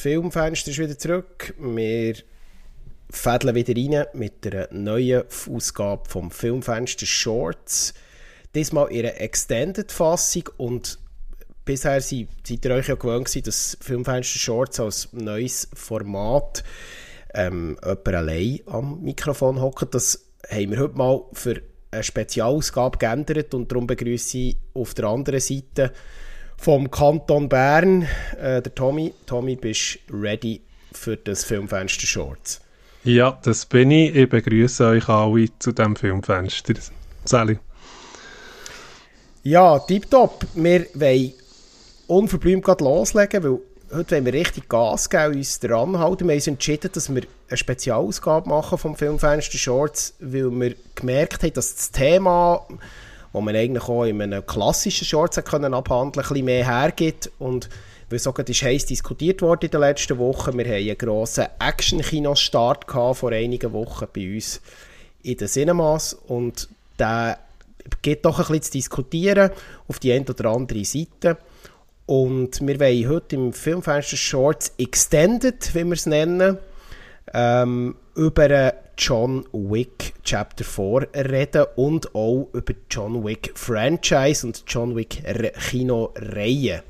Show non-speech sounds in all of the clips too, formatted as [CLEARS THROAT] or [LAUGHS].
Filmfenster ist wieder zurück. Wir fädeln wieder rein mit einer neuen Ausgabe vom Filmfenster Shorts. Diesmal in einer Extended-Fassung und bisher seid, ihr euch ja gewöhnt dass Filmfenster Shorts als neues Format ähm, jemand allein am Mikrofon hockt. Das haben wir heute mal für eine Spezialausgabe geändert und darum begrüße ich auf der anderen Seite vom Kanton Bern, äh, der Tommy. Tommy, bist du ready für das Filmfenster Shorts? Ja, das bin ich. Ich begrüße euch alle zu diesem Filmfenster. Sally. Ja, tipptopp. Wir wollen unverblümt loslegen, weil heute wollen wir richtig Gas geben uns dran halten. Wir haben uns entschieden, dass wir eine Spezialausgabe machen vom Filmfenster Shorts, weil wir gemerkt haben, dass das Thema wo man eigentlich auch in einem klassischen Shorts können abhandeln ein bisschen mehr hergibt und weil so ist heiß diskutiert worden in den letzten Wochen. Wir haben einen grossen Action-Kino-Start vor einigen Wochen bei uns in den Cinemas und der geht doch ein bisschen zu diskutieren auf die eine oder andere Seite. Und wir wollen heute im Filmfenster Shorts Extended, wie wir es nennen, ähm, über John Wick Chapter 4 reden und auch über John Wick Franchise und John Wick Kino-Reihe.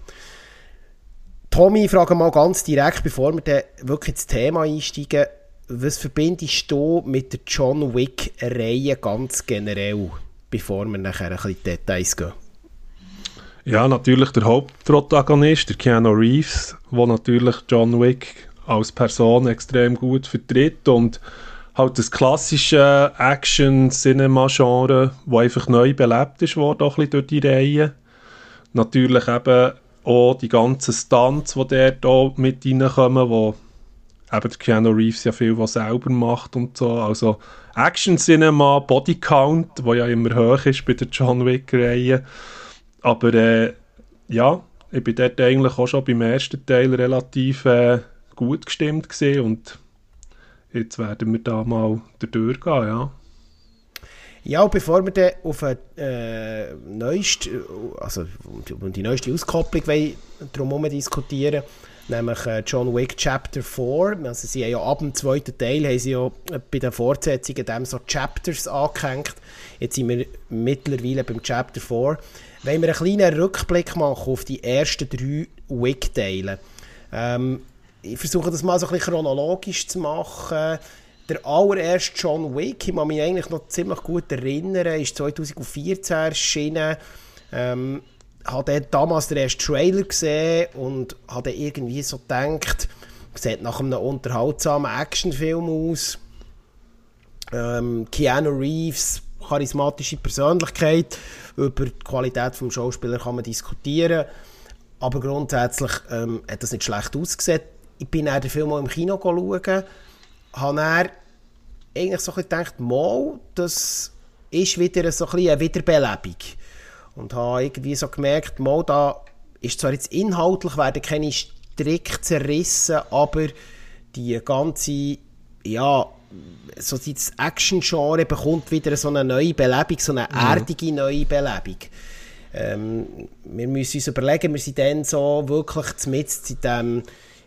Tommy, ich frage mal ganz direkt, bevor wir dann wirklich ins Thema einsteigen, was verbindest du mit der John Wick-Reihe ganz generell, bevor wir nachher ein bisschen Details gehen? Ja, natürlich der Hauptprotagonist, der Keanu Reeves, der natürlich John Wick als Person extrem gut vertritt und halt das klassische Action-Cinema-Genre, das einfach neu belebt ist worden, auch ein durch die Reihe. Natürlich eben auch die ganzen Stunts, die dort auch mit reinkommen, wo eben Keanu Reeves ja viel was selber macht und so. Also Action-Cinema, Bodycount, wo ja immer hoch ist bei der John Wick-Reihe. Aber äh, ja, ich bin dort eigentlich auch schon beim ersten Teil relativ äh, gut gestimmt gesehen und jetzt werden wir da mal durchgehen, ja. Ja, bevor wir dann auf eine, äh, neueste, also um die neueste Auskopplung drum diskutieren, nämlich äh, John Wick Chapter 4. Also sie haben ja ab dem zweiten Teil haben sie ja bei den Fortsetzungen dem so Chapters angehängt. Jetzt sind wir mittlerweile beim Chapter 4. Wollen wir einen kleinen Rückblick machen auf die ersten drei Wick-Teile. Ähm, ich versuche das mal so ein bisschen chronologisch zu machen. Der allererste John Wick, ich kann mich eigentlich noch ziemlich gut erinnern, ist 2014 erschienen. Ähm, habe damals den ersten Trailer gesehen und habe irgendwie so gedacht, sieht nach einem unterhaltsamen Actionfilm aus. Ähm, Keanu Reeves, charismatische Persönlichkeit. Über die Qualität des Schauspielers kann man diskutieren. Aber grundsätzlich ähm, hat das nicht schlecht ausgesehen ich bin dann den Film auch im Kino schauen, habe dann eigentlich so gedacht, mal, das ist wieder so ein eine Wiederbelebung. Und habe irgendwie so gemerkt, mal, da ist zwar jetzt inhaltlich werden keine Stricke zerrissen, aber die ganze, ja, so das Action-Genre bekommt wieder so eine neue Belebung, so eine mhm. erdige neue Belebung. Ähm, wir müssen uns überlegen, wir sind dann so wirklich mit in dem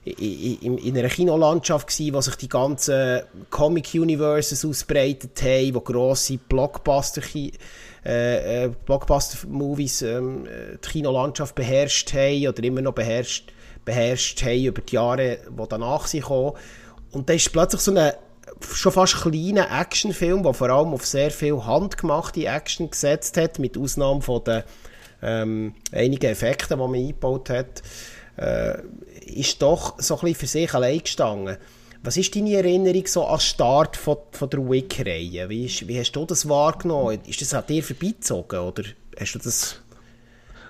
in, in einer Kinolandschaft gewesen, wo sich die ganzen Comic-Universes ausbreitet haben, wo grosse Blockbuster, äh, äh, Blockbuster-Movies ähm, die Kinolandschaft beherrscht haben oder immer noch beherrscht, beherrscht haben über die Jahre, die danach sind gekommen. Und da ist plötzlich so ein schon fast kleiner Actionfilm, der vor allem auf sehr viel handgemachte Action gesetzt hat, mit Ausnahme von den ähm, einigen Effekten, die man eingebaut hat äh, ist doch so ein bisschen für sich allein gestanden. Was ist deine Erinnerung so an Start von, von der Wick-Reihe? Wie, wie hast du das wahrgenommen? Ist das an dir vorbeizogen oder hast du das...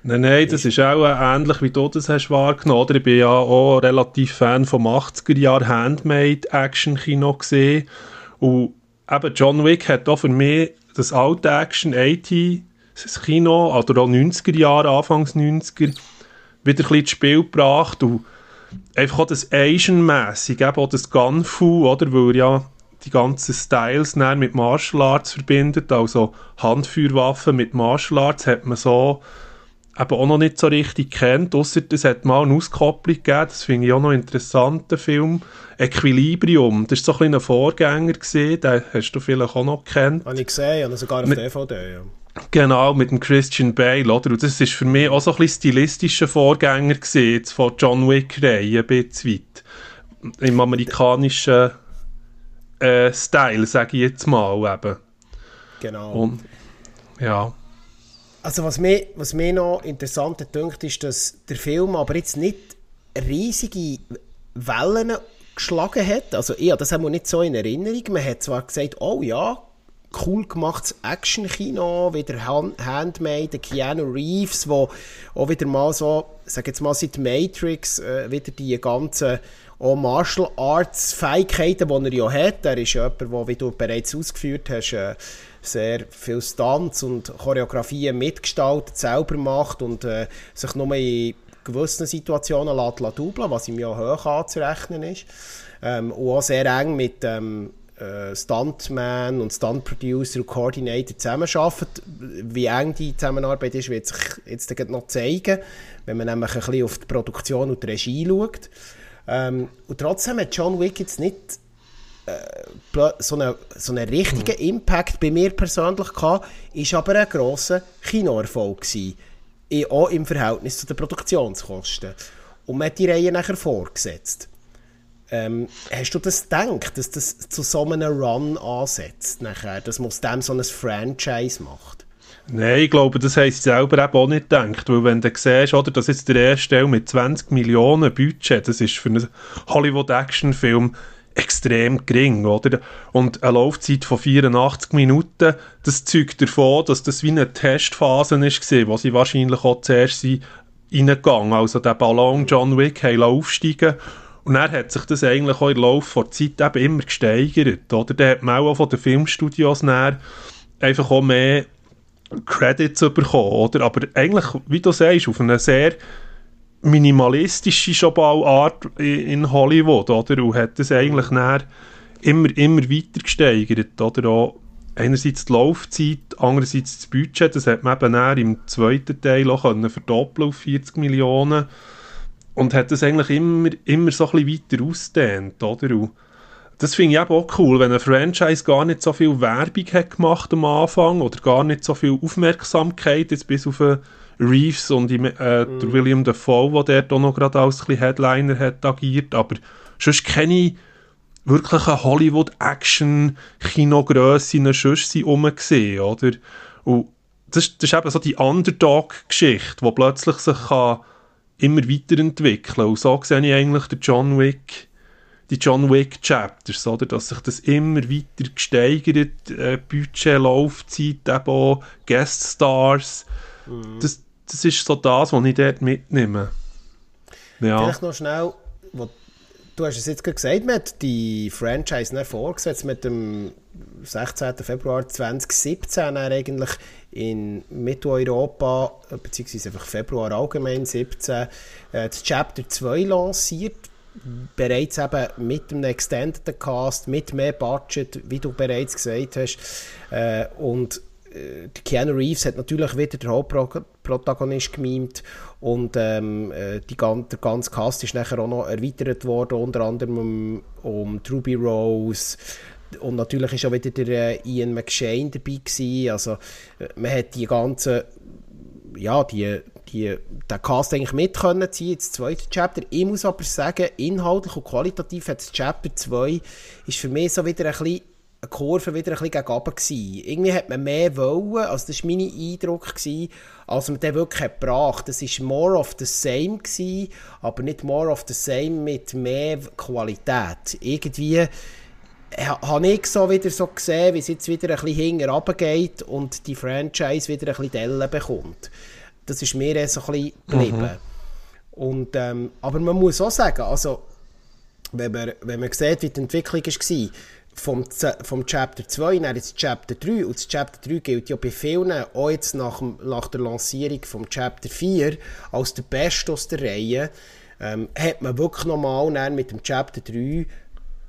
Nein, nein, das ist auch ähnlich, wie du das hast wahrgenommen. Oder ich bin ja auch relativ Fan vom 80er-Jahr Handmade-Action-Kino gesehen. Und eben John Wick hat auch für mich das alte Action-80 oder auch 90er-Jahre, Anfangs 90er, wieder ein bisschen ins Spiel gebracht und einfach auch das Asian-mässig, auch das Gunfu, oder, weil er ja die ganzen Styles mit Martial Arts verbindet, also Handfeuerwaffen mit Martial Arts hat man so eben auch noch nicht so richtig kennt, außer es hat mal eine Auskopplung gegeben, das finde ich auch noch einen interessanten Film, Equilibrium, das war so ein kleiner Vorgänger, gewesen, den hast du vielleicht auch noch kennt. Habe ich gesehen, und sogar auf Mit, DVD, ja. Genau, mit dem Christian Bale, oder? Und das ist für mich auch so ein bisschen stilistischer Vorgänger gewesen, von John Wick-Reihe, ein bisschen weit. Im amerikanischen äh, Style, sage ich jetzt mal, eben. Genau. Und, ja. Also was mir, was mir noch interessant dünkt, ist, dass der Film aber jetzt nicht riesige Wellen geschlagen hat. Also ja, das haben wir nicht so in Erinnerung. Man hat zwar gesagt, oh ja, cool gemachtes Action-Kino, wieder Handmade, Keanu Reeves, wo auch wieder mal so, sag jetzt mal seit Matrix, äh, wieder die ganzen auch Martial Arts Fähigkeiten, die er ja hat. Er ist jemand, der, wie du bereits ausgeführt hast, äh, sehr viel Stunts und Choreografien mitgestaltet, selber macht und äh, sich nur in gewissen Situationen lässt, lässt dubeln, was ihm ja hoch anzurechnen ist. Ähm, und auch sehr eng mit ähm, äh, Stuntman und Stuntproducer und Coordinator zusammenarbeiten. Wie eng die Zusammenarbeit ist, wird sich jetzt noch zeigen, wenn man nämlich ein bisschen auf die Produktion und die Regie schaut. Ähm, und trotzdem hat John Wick jetzt nicht äh, so, einen, so einen richtigen mhm. Impact bei mir persönlich gehabt, ist aber ein grosser Kinoerfolg gewesen. Auch im Verhältnis zu den Produktionskosten. Und man hat die Reihe nachher vorgesetzt. Ähm, hast du das gedacht, dass das zu so einem Run ansetzt nachher, dass man aus dem so ein Franchise macht? Nein, ich glaube, das haben sie selber eben auch nicht gedacht, weil wenn du siehst, oder, dass jetzt der erste mit 20 Millionen Budget, das ist für einen Hollywood-Action-Film extrem gering, oder? Und eine Laufzeit von 84 Minuten, das zeugt davon, dass das wie eine Testphase war, wo sie wahrscheinlich auch zuerst sind reingegangen, also der Ballon John Wick aufsteigen und dann hat sich das eigentlich auch im Laufe der Zeit eben immer gesteigert, oder? Da hat man auch von den Filmstudios einfach auch mehr Credits bekommen, oder? Aber eigentlich, wie du sagst, auf eine sehr minimalistische Schaubaulart in Hollywood, oder? Und hat das eigentlich näher immer, immer weiter gesteigert, oder? Auch einerseits die Laufzeit, andererseits das Budget, das hat man eben näher im zweiten Teil auch können verdoppeln auf 40 Millionen und hat das eigentlich immer, immer so ein bisschen weiter ausdehnt, oder? Und das finde ich eben auch cool, wenn ein Franchise gar nicht so viel Werbung hat gemacht am Anfang oder gar nicht so viel Aufmerksamkeit, jetzt bis auf Reeves und äh, der William Dafoe, der dort auch noch gerade als Headliner hat agiert, aber sonst kenne ich wirklich eine Hollywood-Action-Kinogrösse sonst sie rumgesehen, oder? Und das, das ist eben so die Underdog-Geschichte, die plötzlich sich kann immer weiterentwickeln. Und so sehe ich eigentlich den John Wick die John Wick Chapters, oder? Dass sich das immer weiter gesteigert, äh, Budget, Laufzeit, eben auch Guest Stars. Mhm. Das, das ist so das, was ich dort mitnehme. Ja. Vielleicht noch schnell, du hast es jetzt gesagt, man hat die Franchise vorgesetzt mit dem 16. Februar 2017 eigentlich in Mitteleuropa, beziehungsweise einfach Februar allgemein 17, äh, das Chapter 2 lanciert bereits eben mit einem Extended Cast, mit mehr Budget, wie du bereits gesagt hast. Äh, und äh, Keanu Reeves hat natürlich wieder der Hauptprotagonist gemimt und ähm, äh, die, der ganze Cast ist nachher auch noch erweitert worden, unter anderem um, um Ruby Rose und natürlich ist auch wieder der äh, Ian McShane dabei gewesen. also äh, man hat die ganzen ja, die die, den Cast eigentlich mit können ziehen, das zweite Chapter. Ich muss aber sagen, inhaltlich und qualitativ hat Chapter 2 ist für mich so wieder ein bisschen eine Kurve wieder ein bisschen gewesen. Irgendwie hat man mehr wollen, also das war mein Eindruck, gewesen, als man den wirklich hat gebracht. Das war more of the same, gewesen, aber nicht more of the same mit mehr Qualität. Irgendwie habe ich so wieder so gesehen, wie es jetzt wieder ein bisschen hinten geht und die Franchise wieder ein bisschen Delle bekommt. Das ist mir so ein bisschen geblieben. Mhm. Und, ähm, aber man muss auch sagen, also, wenn man, wenn man sieht, wie die Entwicklung war, vom, vom Chapter 2 nach jetzt Chapter 3, und das Chapter 3 gilt ja bei vielen, auch jetzt nach, nach der Lancierung vom Chapter 4, als der Beste aus der Reihe, ähm, hat man wirklich nochmal mit dem Chapter 3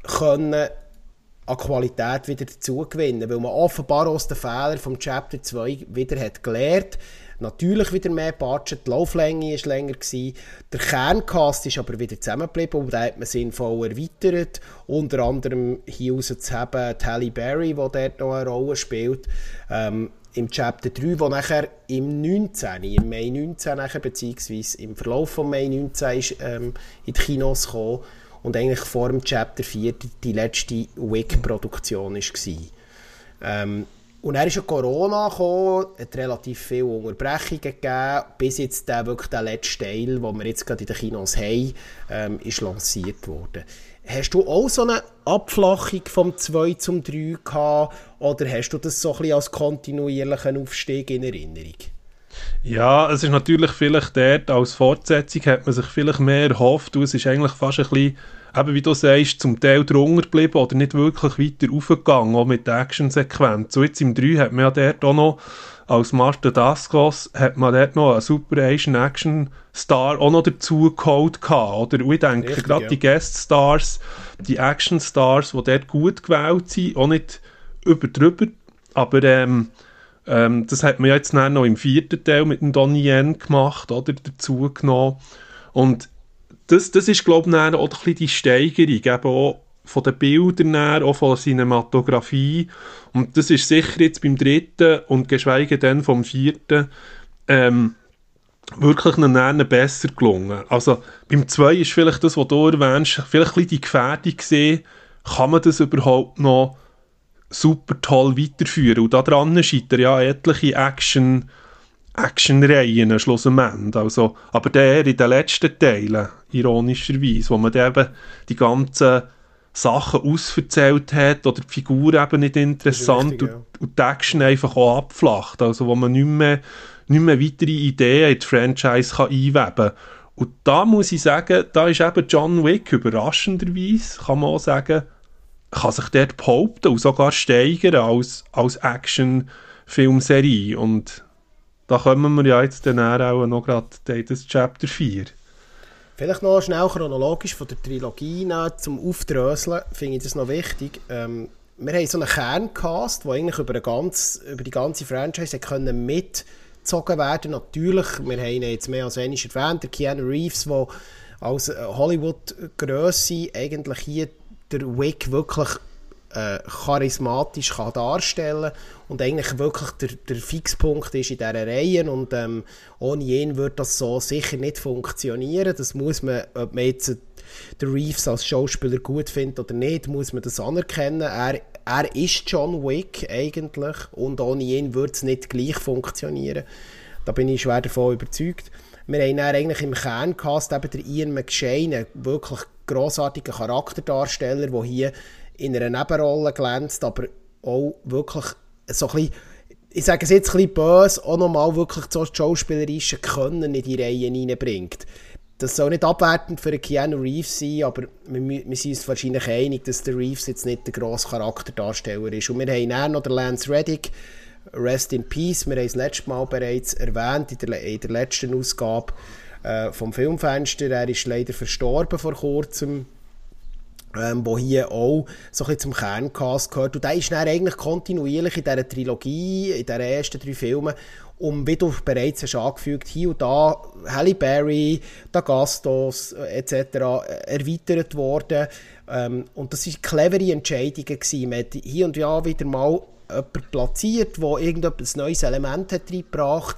können an Qualität wieder dazu gewinnen, weil man offenbar aus den Fehlern vom Chapter 2 wieder hat gelernt natürlich wieder mehr Budget, die Lauflänge war länger, gewesen. der Kerncast ist aber wieder zusammengeblieben und da hat man sinnvoll erweitert, unter anderem hier haben Halle Berry, die dort noch eine Rolle spielt, ähm, im Chapter 3, wo nachher im 19., im Mai 19, nachher, beziehungsweise im Verlauf von Mai 19 ist, ähm, in die Kinos gekommen und eigentlich vor dem Chapter 4 die, letzte Wick-Produktion war. Ähm, und dann ist ja Corona gekommen, hat relativ viele Unterbrechungen gegeben, bis jetzt der, wirklich der letzte Teil, den wir jetzt gerade in den Kinos haben, ähm, ist lanciert worden. Hast du auch so eine Abflachung vom 2 zum 3 gehabt oder hast du das so ein bisschen als kontinuierlichen Aufstieg in Erinnerung? Ja, es ist natürlich vielleicht dort, als Fortsetzung hat man sich vielleicht mehr erhofft es ist eigentlich fast ein bisschen eben wie du sagst, zum Teil drunter geblieben oder nicht wirklich weiter aufgegangen, auch mit der Action-Sequenz. So jetzt im 3 hat man ja dort auch noch, als Master Daskos, hat man dort noch einen Super Asian Action Star auch noch dazu geholt gehabt, oder? Und ich denke, Richtig, gerade ja. die Guest Stars, die Action Stars, die dort gut gewählt sind, auch nicht überdrüber, aber ähm, ähm, das hat man jetzt noch im vierten Teil mit dem Donnie Yen gemacht, oder? Dazu genommen. Und das, das ist, glaube ich, auch ein bisschen die Steigerung, eben auch von den Bildern her, auch von der Cinematografie. Und das ist sicher jetzt beim dritten und geschweige denn vom vierten ähm, wirklich einen besser gelungen. Also beim zwei ist vielleicht das, was du erwähnst, vielleicht ein bisschen die Gefährdung gesehen, kann man das überhaupt noch super toll weiterführen. Und daran scheitern ja etliche Action- Actionreihen schlussendlich. Also, aber der in den letzten Teilen, ironischerweise, wo man eben die ganzen Sachen ausverzählt hat oder die Figur eben nicht interessant richtig, und, ja. und die Action einfach auch abflacht. Also wo man nicht mehr, nicht mehr weitere Ideen in die Franchise kann einweben kann. Und da muss ich sagen, da ist eben John Wick überraschenderweise, kann man auch sagen, kann sich dort behaupten und sogar steigern als, als Action-Filmserie. Und da kommen wir ja jetzt dann auch noch gerade das Chapter 4. Vielleicht noch schnell chronologisch von der Trilogie zum Aufdröseln, finde ich das noch wichtig. Ähm, wir haben so einen Kerncast, der eigentlich über, ganz, über die ganze Franchise können mitgezogen werden Natürlich, wir haben ihn jetzt mehr als einmal erwähnt, der Keanu Reeves, der als Hollywood-Grösse eigentlich hier der Wick wirklich äh, charismatisch kann darstellen und eigentlich wirklich der, der Fixpunkt ist in dieser Reihe und ähm, ohne ihn würde das so sicher nicht funktionieren. Das muss man, ob man jetzt den Reeves als Schauspieler gut findet oder nicht, muss man das anerkennen. Er, er ist John Wick eigentlich und ohne ihn würde es nicht gleich funktionieren. Da bin ich schwer davon überzeugt. Wir haben dann eigentlich im Kerncast eben der Ian McShane, wirklich grossartigen Charakterdarsteller, der hier in einer Nebenrolle glänzt, aber auch wirklich so ein bisschen, ich sage es jetzt ein bisschen böse, auch nochmal wirklich so schauspielerische Können in die Reihen reinbringt. Das soll nicht abwertend für Keanu Reeves sein, aber wir, wir sind uns wahrscheinlich einig, dass der Reeves jetzt nicht der grosse Charakterdarsteller ist. Und wir haben dann noch den Lance Reddick, Rest in Peace, wir haben es letztes Mal bereits erwähnt, in der, in der letzten Ausgabe äh, vom Filmfenster. Er ist leider verstorben vor kurzem ähm, wo hier auch so ein zum Kerncast gehört. Und der ist dann eigentlich kontinuierlich in dieser Trilogie, in diesen ersten drei Filmen, um, wie du bereits hast angefügt, hier und da Halle Berry, da Gastos äh, etc. Äh, erweitert worden. Ähm, und das waren clevere Entscheidungen. Gewesen. Man hat hier und da wieder mal jemanden platziert, der irgendein neues Element hat reingebracht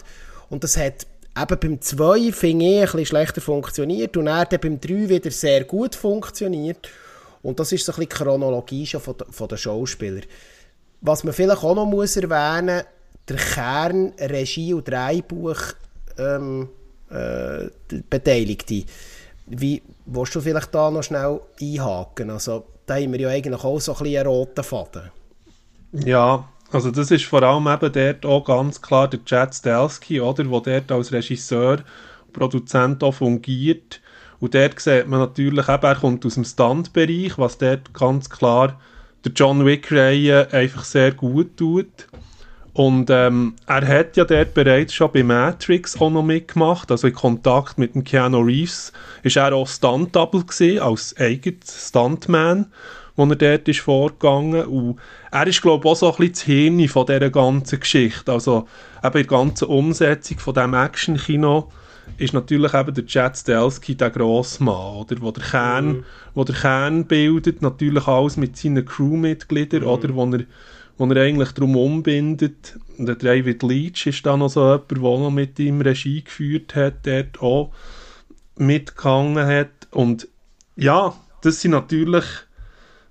Und das hat eben beim 2 fing ich ein bisschen schlechter funktioniert und dann beim 3 wieder sehr gut funktioniert. Und das ist so ein bisschen die Chronologie schon von den Schauspielern. Was man vielleicht auch noch muss erwähnen der Kern Regie und Drehbuch ähm, äh, Beteiligte. Wie, willst du vielleicht da noch schnell einhaken? Also, da haben wir ja eigentlich auch so ein bisschen einen roten Faden. Ja, also das ist vor allem eben dort auch ganz klar der Chad Stelsky, oder, der dort als Regisseur, Produzent auch fungiert. Und dort sieht man natürlich eben, er kommt aus dem Standbereich, was dort ganz klar der John Wick-Reihe einfach sehr gut tut. Und ähm, er hat ja dort bereits schon bei Matrix auch noch mitgemacht, also in Kontakt mit dem Keanu Reeves ist er auch Stunt-Double als eigener Stuntman, wo er dort ist vorgegangen. Und er ist, glaube ich, auch so ein bisschen das Hirn von dieser ganzen Geschichte. Also eben die ganze Umsetzung von diesem Action-Kino ist natürlich eben der Chad Stelsky der Grossmann, oder? Wo der Kern, mhm. wo der Kern bildet, natürlich alles mit seinen Crewmitgliedern, mhm. oder? Wo er, wo er eigentlich darum umbindet. Und der David Leach ist dann noch so jemand, der noch mit ihm Regie geführt hat, dort auch mitgegangen hat. Und ja, das sind natürlich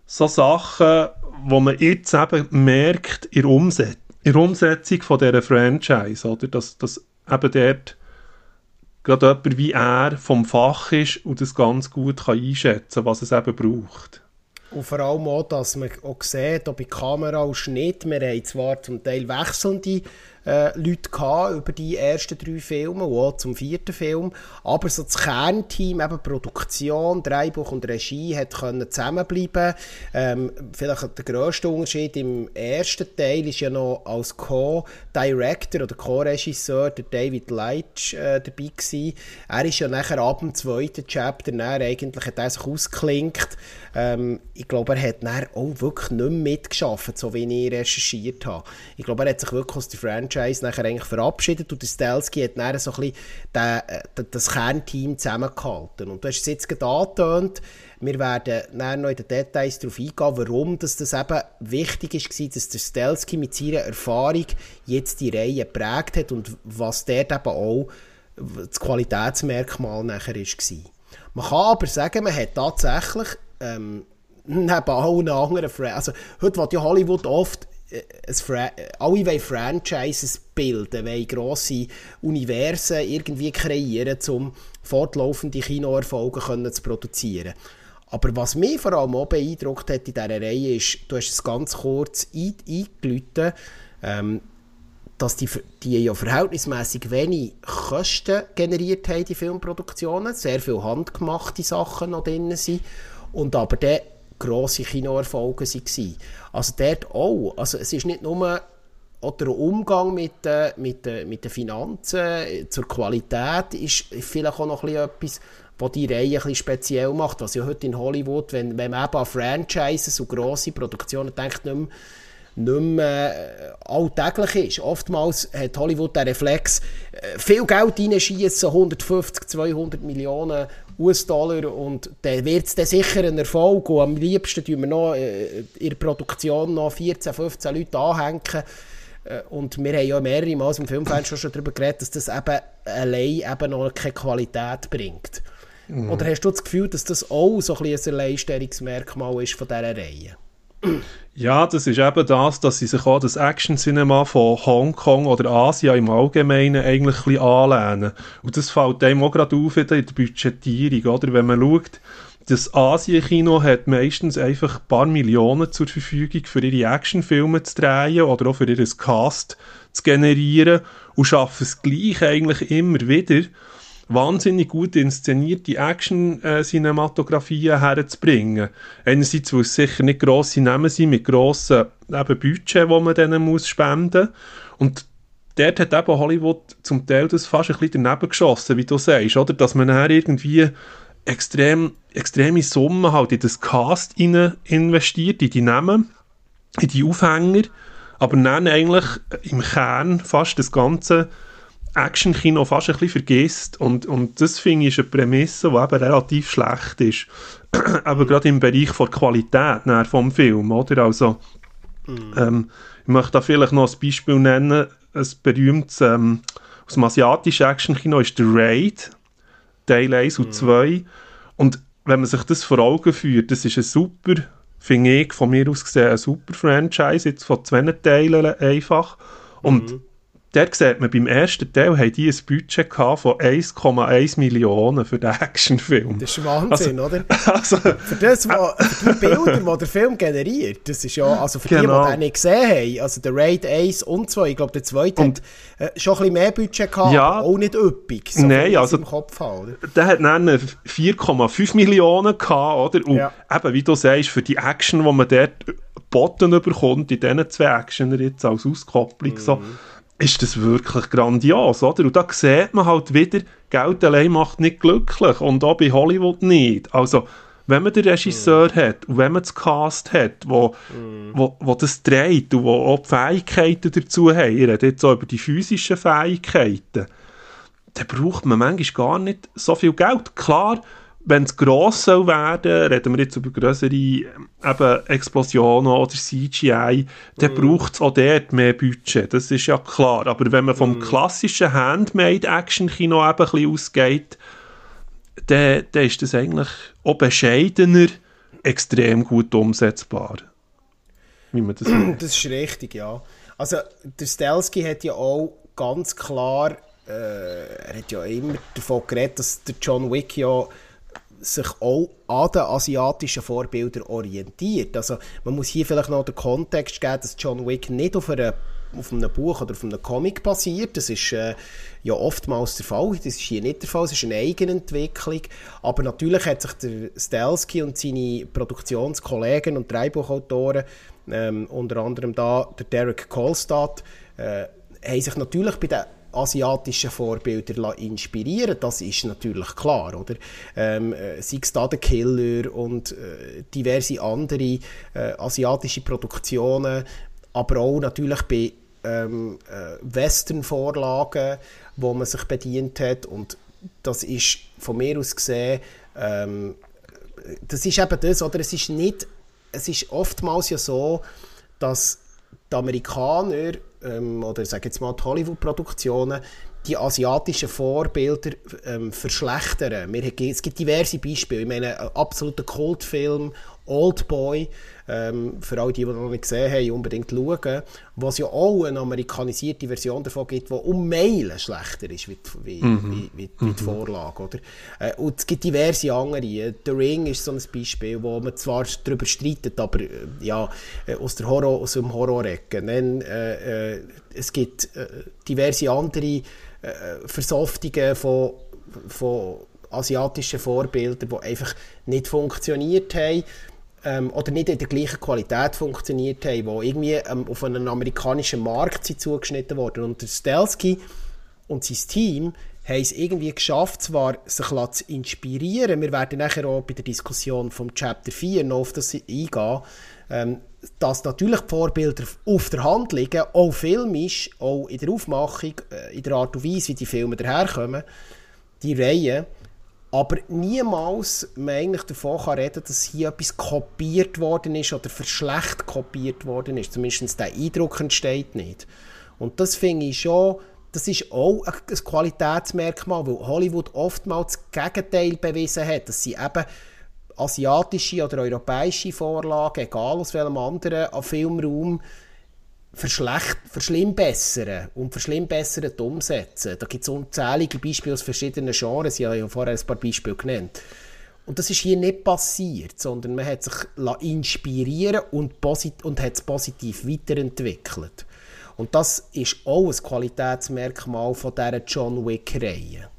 so Sachen, wo man jetzt eben merkt in der, Umset in der Umsetzung von dieser Franchise, oder? Dass, dass eben dort gerade jemand wie er vom Fach ist und das ganz gut kann einschätzen kann, was es eben braucht. Und vor allem auch, dass man auch sieht, ob bei Kamera und Schnitt, wir haben zwar zum Teil wechselnde äh, Leute gehabt über die ersten drei Filme und auch zum vierten Film. Aber so das Kernteam, eben Produktion, Drehbuch und Regie, hat können zusammenbleiben. Ähm, vielleicht der grösste Unterschied im ersten Teil ist ja noch als Co-Director oder Co-Regisseur der David Leitch äh, dabei gewesen. Er ist ja nachher ab dem zweiten Chapter dann eigentlich hat er sich ausgeklinkt. Ähm, ich glaube, er hat dann auch wirklich nicht mehr mitgeschafft, so wie ich recherchiert habe. Ich glaube, er hat sich wirklich aus der Franchise Franchise nachher eigentlich verabschiedet und der Stelsky hat dann so ein bisschen den, den, das Kernteam zusammengehalten. Und du hast es jetzt gerade angetönt, wir werden dann noch in den Details darauf eingehen, warum das, das eben wichtig war, dass der Stelsky mit seiner Erfahrung jetzt die Reihe geprägt hat und was dort eben auch das Qualitätsmerkmal nachher war. Man kann aber sagen, man hat tatsächlich ähm, [LAUGHS] neben allen anderen Fra also heute wird ja Hollywood oft Fra alle wollen Franchises bilden, wollen grosse Universen irgendwie kreieren, um fortlaufende Kinoerfolge zu produzieren. Aber was mich vor allem auch beeindruckt hat in dieser Reihe ist, du hast es ganz kurz eingeläutet, ähm, dass die, die ja verhältnismäßig wenig Kosten generiert haben, die Filmproduktionen, sehr viele handgemachte Sachen noch drin sind und aber dann grosse Kinoerfolge waren. Also dort auch. Also es ist nicht nur der Umgang mit, äh, mit, äh, mit den Finanzen, äh, zur Qualität ist vielleicht auch noch etwas, was die Reihe ein speziell macht. Was ja heute in Hollywood, wenn, wenn man eben an Franchises und grosse Produktionen denkt, nicht mehr nicht mehr alltäglich ist. Oftmals hat Hollywood den Reflex, viel Geld reinschießen, 150, 200 Millionen US-Dollar und dann wird es sicher ein Erfolg und am liebsten tun wir noch äh, in der Produktion noch 14, 15 Leute anhängen äh, und wir haben ja mehrere Mal im Filmfenster schon darüber geredet, dass das eben allein eben noch keine Qualität bringt. Mhm. Oder hast du das Gefühl, dass das auch so ein, ein Alleinstellungsmerkmal ist von dieser Reihe? Ja, das ist eben das, dass sie sich auch das Action-Cinema von Hongkong oder Asien im Allgemeinen eigentlich ein bisschen anlehnen. Und das fällt einem auch gerade auf in der Budgetierung, oder? Wenn man schaut, das Asien-Kino hat meistens einfach ein paar Millionen zur Verfügung, für ihre Actionfilme zu drehen oder auch für ihr Cast zu generieren und schaffen es gleich eigentlich immer wieder, wahnsinnig gut inszenierte Action-Cinematografien herzubringen. Einerseits, weil es sicher nicht grosse Namen sind mit grossen eben Budget, die man denen muss spenden Und dort hat eben Hollywood zum Teil das fast ein bisschen daneben geschossen, wie du sagst, oder? Dass man dann irgendwie extrem, extreme Summen halt in das Cast investiert, in die Namen, in die Aufhänger, aber dann eigentlich im Kern fast das ganze Action-Kino fast ein bisschen vergisst. Und, und das finde ich ist eine Prämisse, die eben relativ schlecht ist. [CLEARS THROAT] Aber gerade im Bereich der Qualität vom Film, oder? Also, mhm. ähm, ich möchte da vielleicht noch ein Beispiel nennen. Ein berühmtes ähm, aus dem asiatischen Action-Kino ist der Raid, Teil 1 und 2. Mhm. Und wenn man sich das vor Augen führt, das ist ein super, finde ich, von mir aus gesehen, ein super Franchise, jetzt von zwei Teilen einfach. Und mhm dort sieht man, beim ersten Teil haben die ein Budget von 1,1 Millionen für den Actionfilm. Das ist Wahnsinn, also, oder? [LAUGHS] Also, für, das, wo, für die Bilder, die der Film generiert, das ist ja, also für genau. die, die den nicht gesehen haben, also der Raid 1 und 2, ich glaube der zweite und, hat äh, schon ein bisschen mehr Budget gehabt, ja, aber auch nicht üppig, so nein, also, im Kopf habe, Der hat dann 4,5 Millionen gehabt, oder? Und ja. eben, wie du sagst, für die Action, die man dort geboten bekommt, in diesen zwei Actioner jetzt als Auskopplung, mhm. so, ist das wirklich grandios, oder? Und da sieht man halt wieder, Geld allein macht nicht glücklich und auch bei Hollywood nicht. Also, wenn man den Regisseur mm. hat und wenn man das Cast hat, wo, mm. wo, wo das dreht und wo auch die Fähigkeiten dazu haben, ich rede jetzt auch über die physischen Fähigkeiten, dann braucht man manchmal gar nicht so viel Geld. Klar, wenn es gross soll werden, reden wir jetzt über größere eben Explosionen oder CGI, dann mm. braucht es auch dort mehr Budget, das ist ja klar. Aber wenn man vom mm. klassischen Handmade-Action-Kino eben ein bisschen ausgeht, dann, dann ist das eigentlich auch bescheidener extrem gut umsetzbar. Wie man das, [CLEARS THROAT] das ist richtig, ja. Also der Stelsky hat ja auch ganz klar, äh, er hat ja immer davon geredet, dass der John Wick ja sich auch an den asiatischen Vorbildern orientiert. Also man muss hier vielleicht noch den Kontext geben, dass John Wick nicht auf, einer, auf einem Buch oder auf einem Comic basiert. Das ist äh, ja oftmals der Fall. Das ist hier nicht der Fall. Es ist eine Eigenentwicklung. Aber natürlich hat sich der Stelsky und seine Produktionskollegen und Drehbuchautoren, ähm, unter anderem da der Derek Kolstad, äh, haben sich natürlich bei den asiatischen Vorbilder inspirieren Das ist natürlich klar, oder? Ähm, äh, sei es da der Killer und äh, diverse andere äh, asiatische Produktionen, aber auch natürlich bei ähm, äh, Western-Vorlagen, wo man sich bedient hat und das ist von mir aus gesehen ähm, das ist eben das, oder es ist nicht, es ist oftmals ja so, dass die Amerikaner ähm, oder sage jetzt mal die Hollywood-Produktionen die asiatischen Vorbilder ähm, verschlechtern. Wir, es gibt diverse Beispiele. Ich meine, ein absoluter Kultfilm, Old Boy, ähm, für alle, die, die noch nicht gesehen haben, unbedingt schauen, wo es ja auch eine amerikanisierte Version davon gibt, die um Meilen schlechter ist wie, wie, mhm. wie, wie, wie die mhm. Vorlage. Oder? Äh, und es gibt diverse andere. The Ring ist so ein Beispiel, wo man zwar darüber streitet, aber äh, ja, äh, aus, der Horror, aus dem Horror-Ecke. Äh, äh, es gibt äh, diverse andere Versoftungen von, von asiatischen Bildern, die einfach nicht funktioniert haben ähm, oder nicht in der gleichen Qualität funktioniert haben, die irgendwie ähm, auf einen amerikanischen Markt sind zugeschnitten wurden. Und der Stelsky und sein Team haben es irgendwie geschafft, zwar sich zu inspirieren, wir werden nachher auch bei der Diskussion vom Chapter 4 noch auf das eingehen, ähm, dass natürlich die Vorbilder auf der Hand liegen, auch filmisch, auch in der Aufmachung, äh, in der Art und Weise, wie die Filme daherkommen, die Reihe, aber niemals man eigentlich davon kann reden, dass hier etwas kopiert worden ist oder verschlecht kopiert worden ist. Zumindest der Eindruck entsteht nicht. Und das finde ich schon, das ist auch ein Qualitätsmerkmal, weil Hollywood oftmals das Gegenteil bewiesen hat, dass sie eben asiatische oder europäische Vorlagen, egal aus welchem anderen Filmraum, verschlecht, verschlimmbessern und verschlimmbessern umsetzen. Da gibt es unzählige Beispiele aus verschiedenen Genres. Ich habe ja vorher ein paar Beispiele genannt. Und das ist hier nicht passiert, sondern man hat sich inspirieren und, posit und hat es positiv weiterentwickelt. Und das ist auch ein Qualitätsmerkmal von dieser John Wick-Reihe.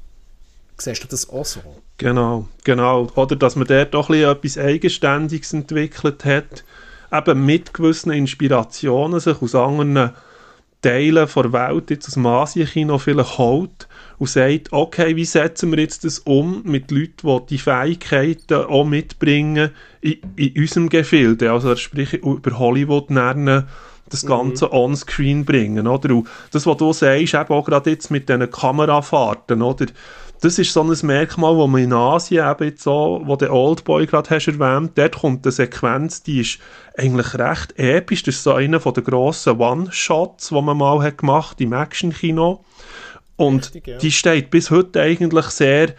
Siehst du das auch so? Genau, genau. Oder dass man dort doch etwas Eigenständiges entwickelt hat eben mit gewissen Inspirationen sich aus anderen Teilen der Welt, jetzt aus dem Asienkino vielleicht holt und sagt, okay, wie setzen wir jetzt das um mit Leuten, die die Fähigkeiten auch mitbringen in, in unserem Gefilde, also sprich über Hollywood lernen, das mhm. Ganze mhm. on-screen bringen, oder? Und das, was du sagst, eben auch gerade jetzt mit diesen Kamerafahrten, oder? Das ist so ein Merkmal, wo man in Asien eben jetzt so, wo der Oldboy gerade hast erwähnt, dort kommt eine Sequenz, die ist eigentlich recht episch. Das ist so einer von den grossen One-Shots, die man mal hat gemacht im Action-Kino. Und Richtig, ja. die steht bis heute eigentlich sehr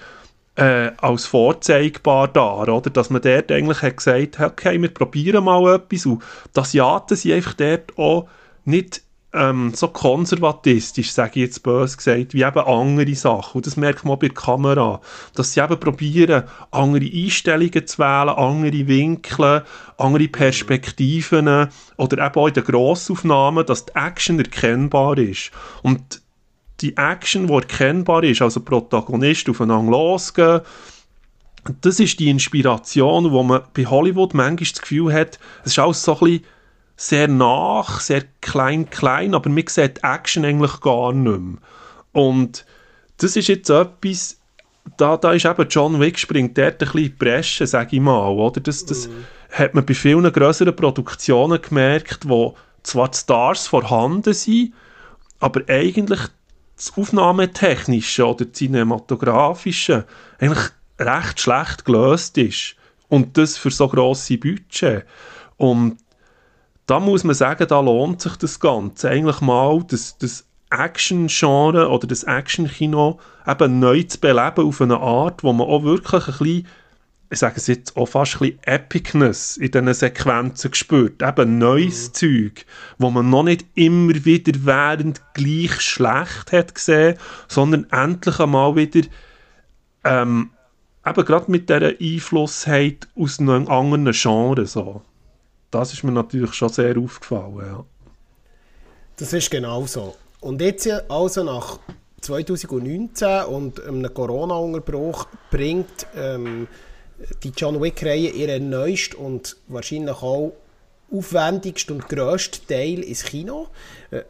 äh, als vorzeigbar da, oder? Dass man dort eigentlich hat gesagt, okay, wir probieren mal etwas und die Asiaten sind einfach dort auch nicht ähm, so konservatistisch, sage ich jetzt böse gesagt, wie eben andere Sachen. Und das merkt man bei der Kamera, dass sie eben probieren, andere Einstellungen zu wählen, andere Winkel, andere Perspektiven oder eben auch in den Grossaufnahmen, dass die Action erkennbar ist. Und die Action, die erkennbar ist, also Protagonist aufeinander losgehen, das ist die Inspiration, wo man bei Hollywood manchmal das Gefühl hat, es ist alles so ein bisschen sehr nach, sehr klein, klein, aber man sieht Action eigentlich gar nicht mehr. Und das ist jetzt etwas, da, da ist eben John Wick springt dort ein bisschen in die Bresche, sage ich mal, oder? Das, das mm. hat man bei vielen größeren Produktionen gemerkt, wo zwar die Stars vorhanden sind, aber eigentlich das Aufnahmetechnische oder das Cinematografische eigentlich recht schlecht gelöst ist. Und das für so grosse Budget. Und da muss man sagen, da lohnt sich das Ganze. Eigentlich mal das, das Action-Genre oder das Action-Kino eben neu zu beleben auf eine Art, wo man auch wirklich ein bisschen ich sage es jetzt auch fast ein bisschen Epicness in diesen Sequenzen gespürt. Eben neues mhm. Zeug, wo man noch nicht immer wieder während gleich schlecht hat gesehen, sondern endlich einmal wieder ähm, eben gerade mit dieser Einfluss hat aus einem anderen Genre. So. Das ist mir natürlich schon sehr aufgefallen. Ja. Das ist genau so. Und jetzt also nach 2019 und einem Corona-Unterbruch bringt ähm, die John Wick-Reihe ihren neuesten und wahrscheinlich auch aufwendigsten und grössten Teil ins Kino. Äh,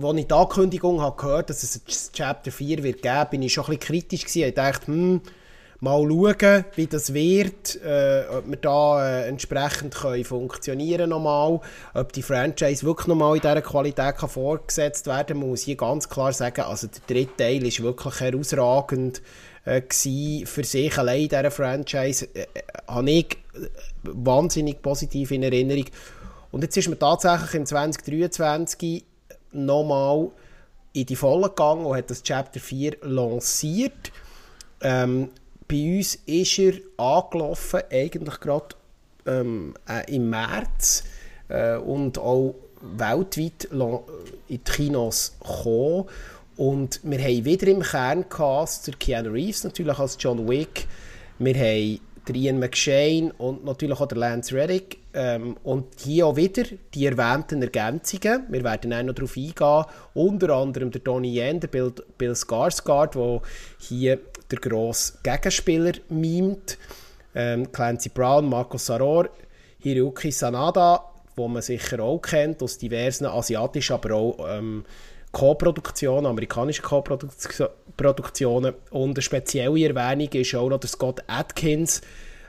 als ich die Ankündigung habe gehört dass es Chapter 4 wird geben, bin ich schon ein bisschen kritisch gewesen. Ich dachte, hm, mal schauen, wie das wird, äh, ob wir da äh, entsprechend können funktionieren nochmal, ob die Franchise wirklich nochmal in dieser Qualität kann vorgesetzt werden muss hier ganz klar sagen, also der dritte Teil ist wirklich herausragend äh, für sich allein in dieser Franchise, äh, äh, habe ich wahnsinnig positiv in Erinnerung. Und jetzt ist man tatsächlich im 2023 nochmal in die Volle gegangen und hat das Chapter 4 lanciert. Ähm, bei uns ist er angelaufen, eigentlich gerade ähm, äh, im März äh, und auch weltweit in die Kinos gekommen. Und wir haben wieder im Kerncast der Keanu Reeves natürlich als John Wick. Wir haben Ian McShane und natürlich auch der Lance Reddick. Ähm, und hier auch wieder die erwähnten Ergänzungen. Wir werden auch noch darauf eingehen. Unter anderem der Tony Yen, der Bill, Bill Skarsgård, der hier der grosse Gegenspieler mimt. Ähm, Clancy Brown, Marco Saror, Hiroki Sanada, wo man sicher auch kennt aus diversen asiatischen, aber auch ähm, Co-Produktionen, amerikanische Co-Produktionen. Und eine spezielle Erwähnung ist auch noch der Scott Atkins,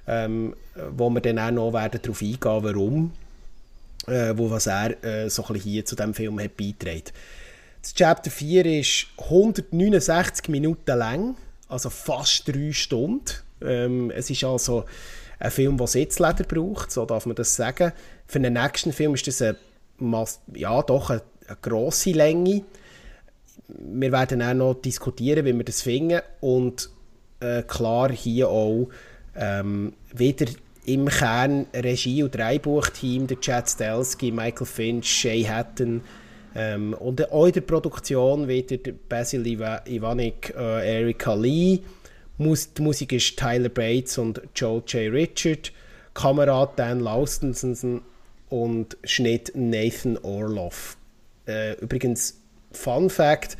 ähm, wo wir dann auch noch werden darauf eingehen warum, äh, wo was er äh, so ein hier zu diesem Film beigetragen. Das Chapter 4 ist 169 Minuten lang, also fast drei Stunden. Ähm, es ist also ein Film, der Sitzleder braucht, so darf man das sagen. Für einen Actionfilm ist das ein, ja, doch eine eine grosse Länge. Wir werden auch noch diskutieren, wie wir das finden. Und äh, klar hier auch ähm, wieder im Kern Regie- und Dreibuchteam, der Chad Stelsky, Michael Finch, Shay Hatton ähm, und auch in der Produktion wieder Basil Iva Ivanik, äh, Erika Lee. Mus die Musik ist Tyler Bates und Joel J. Richard. Kamera Dan Laustensen und Schnitt Nathan Orloff. Äh, übrigens, Fun Fact,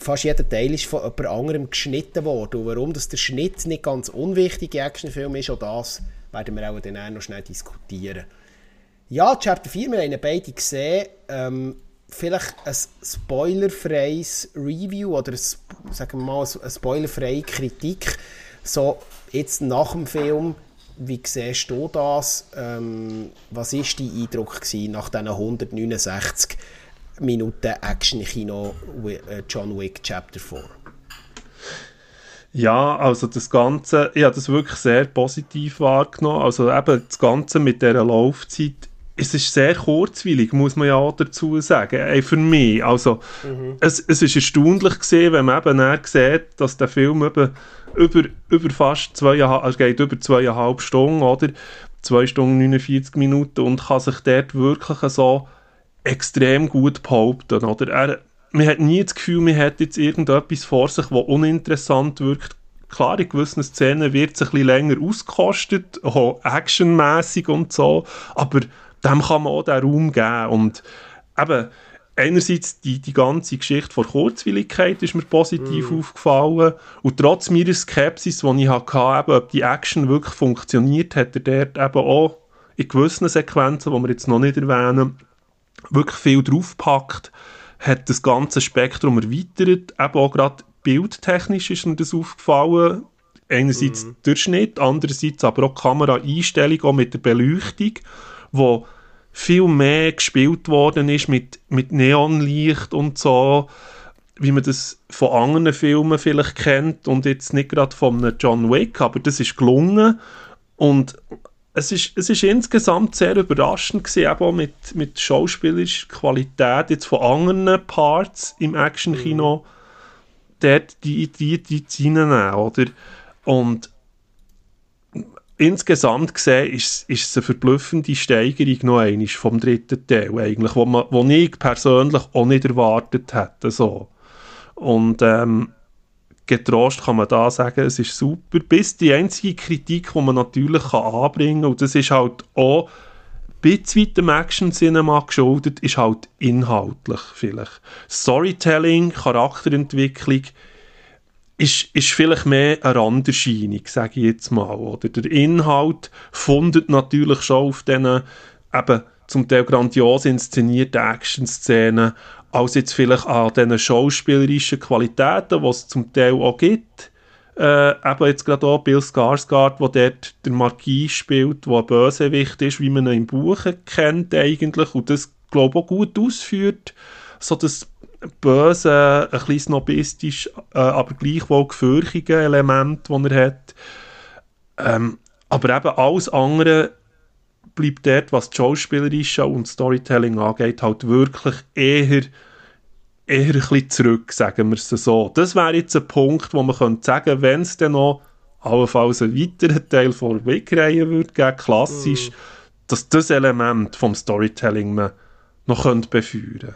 fast jeder Teil ist von jemand anderem geschnitten worden. Und warum dass der Schnitt nicht ganz unwichtig in Actionfilm ist, auch das werden wir auch dann noch schnell diskutieren. Ja, Chapter 4, wir haben beide gesehen. Ähm, vielleicht ein spoilerfreies Review oder ein, sagen wir mal, eine spoilerfreie Kritik. So, jetzt nach dem Film, wie siehst du das? Ähm, was war dein Eindruck nach diesen 169 Minuten Action-Kino äh, John Wick Chapter 4? Ja, also das Ganze, ich habe das wirklich sehr positiv wahrgenommen. Also eben das Ganze mit dieser Laufzeit, es ist sehr kurzweilig, muss man ja auch dazu sagen, ey, für mich. Also mhm. es, es ist erstaunlich gesehen, wenn man eben sieht, dass der Film eben über, über fast zweieinhalb, also geht über zweieinhalb Stunden, oder? Zwei Stunden 49 Minuten und kann sich dort wirklich so extrem gut behaupten. Oder? Er, man hat nie das Gefühl, man hat jetzt irgendetwas vor sich, das uninteressant wirkt. Klar, in gewissen Szenen wird es ein bisschen länger ausgekostet, auch actionmäßig und so, aber dem kann man auch den Raum geben. Und eben, einerseits die, die ganze Geschichte von Kurzwilligkeit ist mir positiv mm. aufgefallen und trotz meiner Skepsis, die ich hatte, ob die Action wirklich funktioniert, hat er dort eben auch in gewissen Sequenzen, die wir jetzt noch nicht erwähnen, wirklich viel draufgepackt, hat das ganze Spektrum erweitert, eben auch gerade bildtechnisch ist mir das aufgefallen, einerseits mhm. der Schnitt, andererseits aber auch die Kameraeinstellung, auch mit der Beleuchtung, wo viel mehr gespielt worden ist mit, mit Neonlicht und so, wie man das von anderen Filmen vielleicht kennt und jetzt nicht gerade von John Wick, aber das ist gelungen und es ist, es ist insgesamt sehr überraschend gewesen, eben auch mit, mit schauspielerischer Qualität jetzt von anderen Parts im Actionkino mhm. dort die, die, die reinnehmen, oder? Und insgesamt gesehen ist, ist es eine verblüffende Steigerung noch einmal vom dritten Teil eigentlich, wo, man, wo ich persönlich auch nicht erwartet hätte, so. Und ähm, getrost kann man da sagen, es ist super. Bis die einzige Kritik, die man natürlich kann anbringen kann, und das ist halt auch ein bisschen dem Action-Cinema geschuldet, ist halt inhaltlich vielleicht. Storytelling, Charakterentwicklung ist, ist vielleicht mehr eine Randerscheinung, sage ich jetzt mal. Oder der Inhalt fundet natürlich schon auf diesen eben zum Teil grandios inszenierten Action-Szenen, als jetzt vielleicht an diesen schauspielerischen Qualitäten, die es zum Teil auch gibt. Äh, eben jetzt gerade auch Bill Skarsgård, der dort der Marquis spielt, der ein Bösewicht ist, wie man ihn im Buch kennt eigentlich und das, glaube ich, auch gut ausführt. So das böse, ein bisschen snobistisch, äh, aber gleichwohl gefürchtige Element, das er hat. Ähm, aber eben alles andere bleibt dort, was das Schauspielerische und Storytelling angeht, halt wirklich eher, eher ein bisschen zurück, sagen wir es so. Das wäre jetzt ein Punkt, wo man könnte sagen, wenn es dann noch allenfalls einen weiteren Teil von Wegreihen würde geben, klassisch, mm. dass das Element vom Storytelling man noch könnte befeuern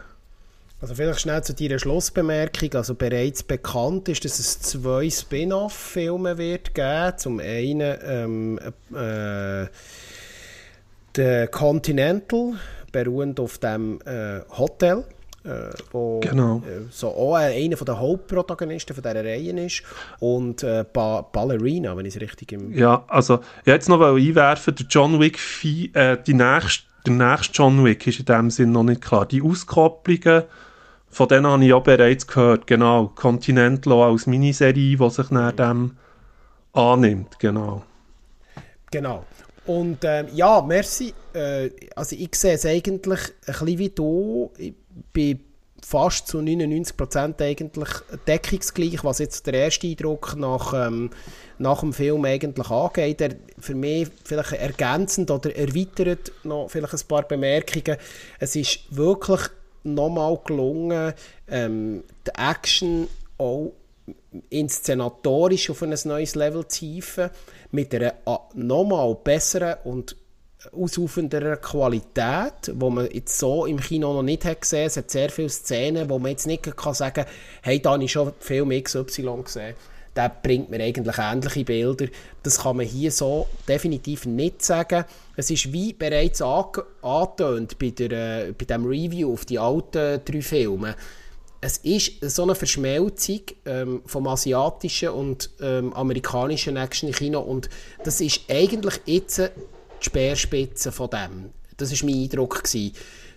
also vielleicht schnell zu deiner Schlussbemerkung. Also bereits bekannt ist, dass es zwei Spin-off-Filme wird geben. Zum einen ähm, äh, der Continental, beruhend auf dem äh, Hotel, äh, wo genau. äh, so auch einer der Hauptprotagonisten von dieser Reihe ist und äh, ba Ballerina, wenn ich es richtig im... Ja, also ich jetzt noch einwerfen, der John Wick, äh, die nächste, der nächste John Wick ist in dem Sinn noch nicht klar. Die Auskopplungen, von denen habe ich ja bereits gehört, genau, Continental als Miniserie, die sich nach dem annimmt, genau. Genau. Und ähm, ja, merci. Äh, also ich sehe es eigentlich ein bisschen wie du. Ich bin fast zu 99% eigentlich deckungsgleich, was jetzt der erste Eindruck nach, ähm, nach dem Film eigentlich angeht. Er, für mich vielleicht ergänzend oder erweitert noch vielleicht ein paar Bemerkungen. Es ist wirklich nochmal gelungen, ähm, die Action auch inszenatorisch auf ein neues Level zu hieven, mit einer nochmal besseren und ausufenderen Qualität, wo man jetzt so im Kino noch nicht hat gesehen. Es hat sehr viele Szenen, wo man jetzt nicht kann sagen hey, da habe ich schon Film XY gesehen. Der bringt mir eigentlich ähnliche Bilder. Das kann man hier so definitiv nicht sagen. Es ist wie bereits angetönt bei, der, äh, bei dem Review auf die alten drei Filme es ist so eine Verschmelzung ähm, vom asiatischen und ähm, amerikanischen Action-Kino und das ist eigentlich jetzt die Speerspitze von dem. Das ist mein Eindruck gewesen.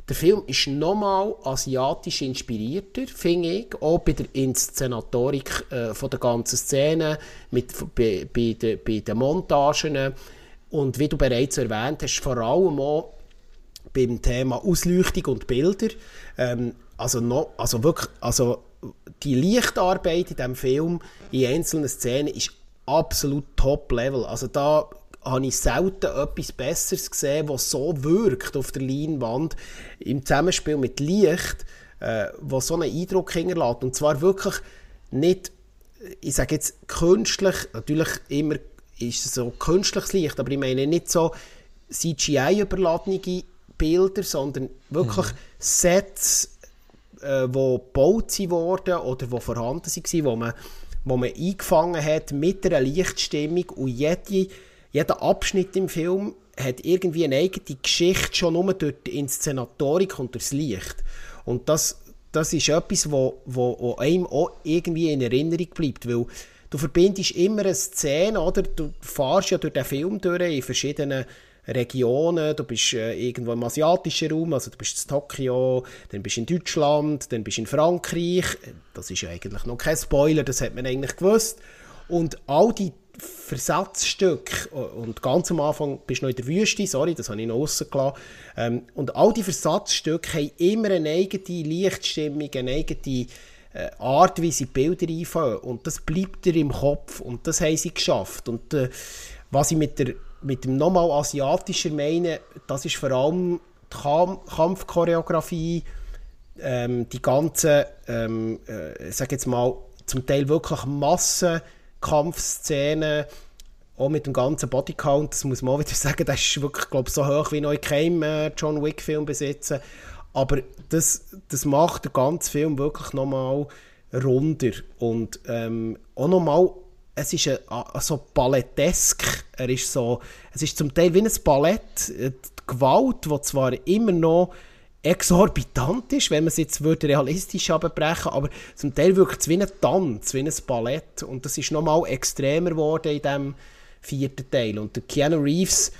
Der Film ist nochmal asiatisch inspirierter, finde ich, auch bei der Inszenatorik äh, von der ganzen Szene, mit, bei, bei, de, bei den Montagen und wie du bereits erwähnt hast, vor allem auch beim Thema Ausleuchtung und Bilder. Ähm, also, noch, also wirklich, also die Lichtarbeit in diesem Film in einzelnen Szenen ist absolut top-level. Also da habe ich selten etwas Besseres gesehen, was so wirkt auf der Leinwand im Zusammenspiel mit Licht, äh, was so einen Eindruck hinterlässt. Und zwar wirklich nicht, ich sage jetzt künstlich, natürlich immer ist es so künstliches Licht, aber ich meine nicht so CGI-überladene Bilder, sondern wirklich mhm. Sets, äh, wo gebaut wurden oder die vorhanden waren, wo man, wo man eingefangen hat mit einer Lichtstimmung und jede, jeder Abschnitt im Film hat irgendwie eine eigene Geschichte, schon nur durch die Inszenatorik und das Licht. Und das, das ist etwas, wo, wo einem auch irgendwie in Erinnerung bleibt, weil du verbindest immer eine Szene, oder? Du fahrst ja durch den Film durch in verschiedenen Regionen, du bist äh, irgendwo im asiatischen Raum, also du bist in Tokio, dann bist du in Deutschland, dann bist du in Frankreich, das ist ja eigentlich noch kein Spoiler, das hat man eigentlich gewusst. Und all die Versatzstücke, und ganz am Anfang bist du noch in der Wüste, sorry, das habe ich noch rausgelassen, ähm, und all die Versatzstücke haben immer eine eigene Lichtstimmung, eine eigene äh, Art, wie sie Bilder einfangen. Und das bleibt dir im Kopf. Und das haben sie geschafft. Und äh, was ich mit, der, mit dem nochmal asiatischer meine, das ist vor allem die Kamp Kampfchoreografie, ähm, die ganzen, ähm, äh, sag jetzt mal, zum Teil wirklich Massenkampfszenen, auch mit dem ganzen Bodycount, das muss man auch wieder [LAUGHS] sagen, das ist wirklich, glaube so hoch wie noch in keinem äh, John Wick-Film besitzen. Aber das, das macht den ganzen Film wirklich nochmal runder. Und ähm, auch nochmal, es ist ein, so ballettesk. Er ist so, es ist zum Teil wie ein Ballett. Die Gewalt, die zwar immer noch exorbitant ist, wenn man es jetzt würde realistisch abbrechen aber zum Teil wirkt es wie ein Tanz, wie ein Ballett. Und das ist nochmal extremer geworden in diesem vierten Teil. Und der Keanu Reeves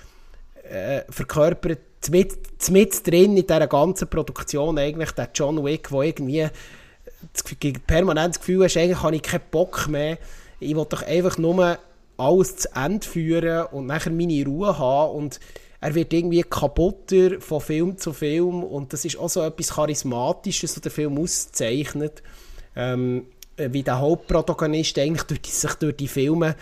äh, verkörpert mit, mit drin in dieser ganzen Produktion eigentlich der John Wick, der irgendwie das, permanent das Gefühl hast, eigentlich habe ich keinen Bock mehr. Ich will doch einfach nur alles zu Ende führen und nachher meine Ruhe haben und er wird irgendwie kaputter von Film zu Film und das ist auch so etwas Charismatisches, was der Film auszeichnet. Ähm, wie der Hauptprotagonist eigentlich durch die, sich durch die Filme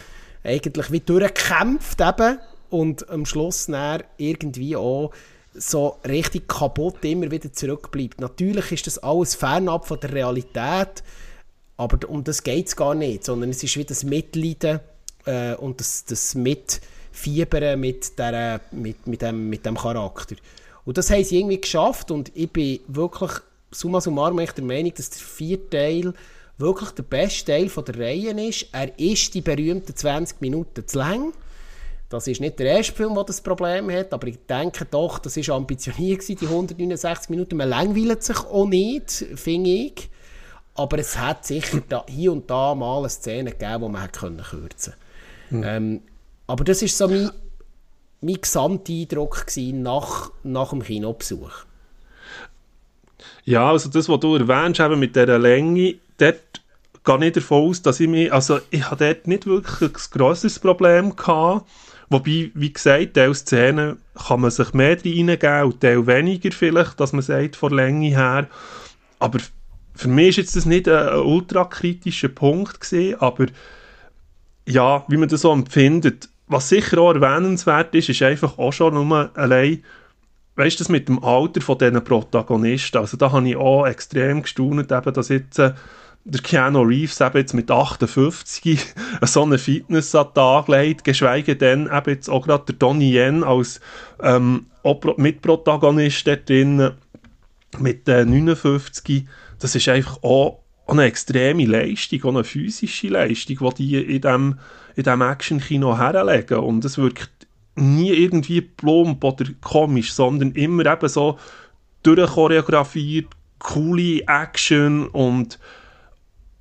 eigentlich wie durchkämpft eben und am Schluss dann irgendwie auch so richtig kaputt immer wieder zurückbleibt. Natürlich ist das alles fernab von der Realität, aber um das geht es gar nicht, sondern es ist wie das Mitleiden äh, und das, das Mitfiebern mit, der, mit, mit, dem, mit dem Charakter. Und das haben sie irgendwie geschafft und ich bin wirklich summa summarum der Meinung, dass der vierte Teil wirklich der beste Teil von der Reihe ist. Er ist die berühmten 20 Minuten zu lang. Das ist nicht der erste Film, der das Problem hat, aber ich denke doch, das war ambitioniert, die 169 Minuten. Man langweilt sich auch nicht, finde ich. Aber es hat sicher da, hier und da mal eine Szene gegeben, die man hätte kürzen können. Mhm. Ähm, aber das war so mein, mein Gesamteindruck nach, nach dem Kinobesuch. Ja, also das, was du erwähnst, eben mit dieser Länge, dort gehe ich davon aus, dass ich mich, also ich habe dort nicht wirklich ein grosses Problem gehabt, Wobei, wie gesagt, Teil Szenen kann man sich mehr reingeben und Teil weniger vielleicht, dass man sagt, von Länge her. Aber für mich jetzt das nicht ein, ein ultrakritischer Punkt gewesen, aber ja, wie man das so empfindet. Was sicher auch erwähnenswert ist, ist einfach auch schon nur allein, weißt du, das mit dem Alter von diesen Protagonisten. Also da habe ich auch extrem gestaunt, eben, dass jetzt äh, der Keanu Reeves eben jetzt mit 58 [LAUGHS] so eine Fitness an den Tag legt, geschweige denn eben jetzt auch gerade der Donnie Yen als ähm, Mitprotagonist dort drin mit äh, 59, das ist einfach auch eine extreme Leistung, auch eine physische Leistung, die die in diesem in dem Action-Kino herlegen und es wirkt nie irgendwie plump oder komisch, sondern immer eben so durchchoreografiert, coole Action und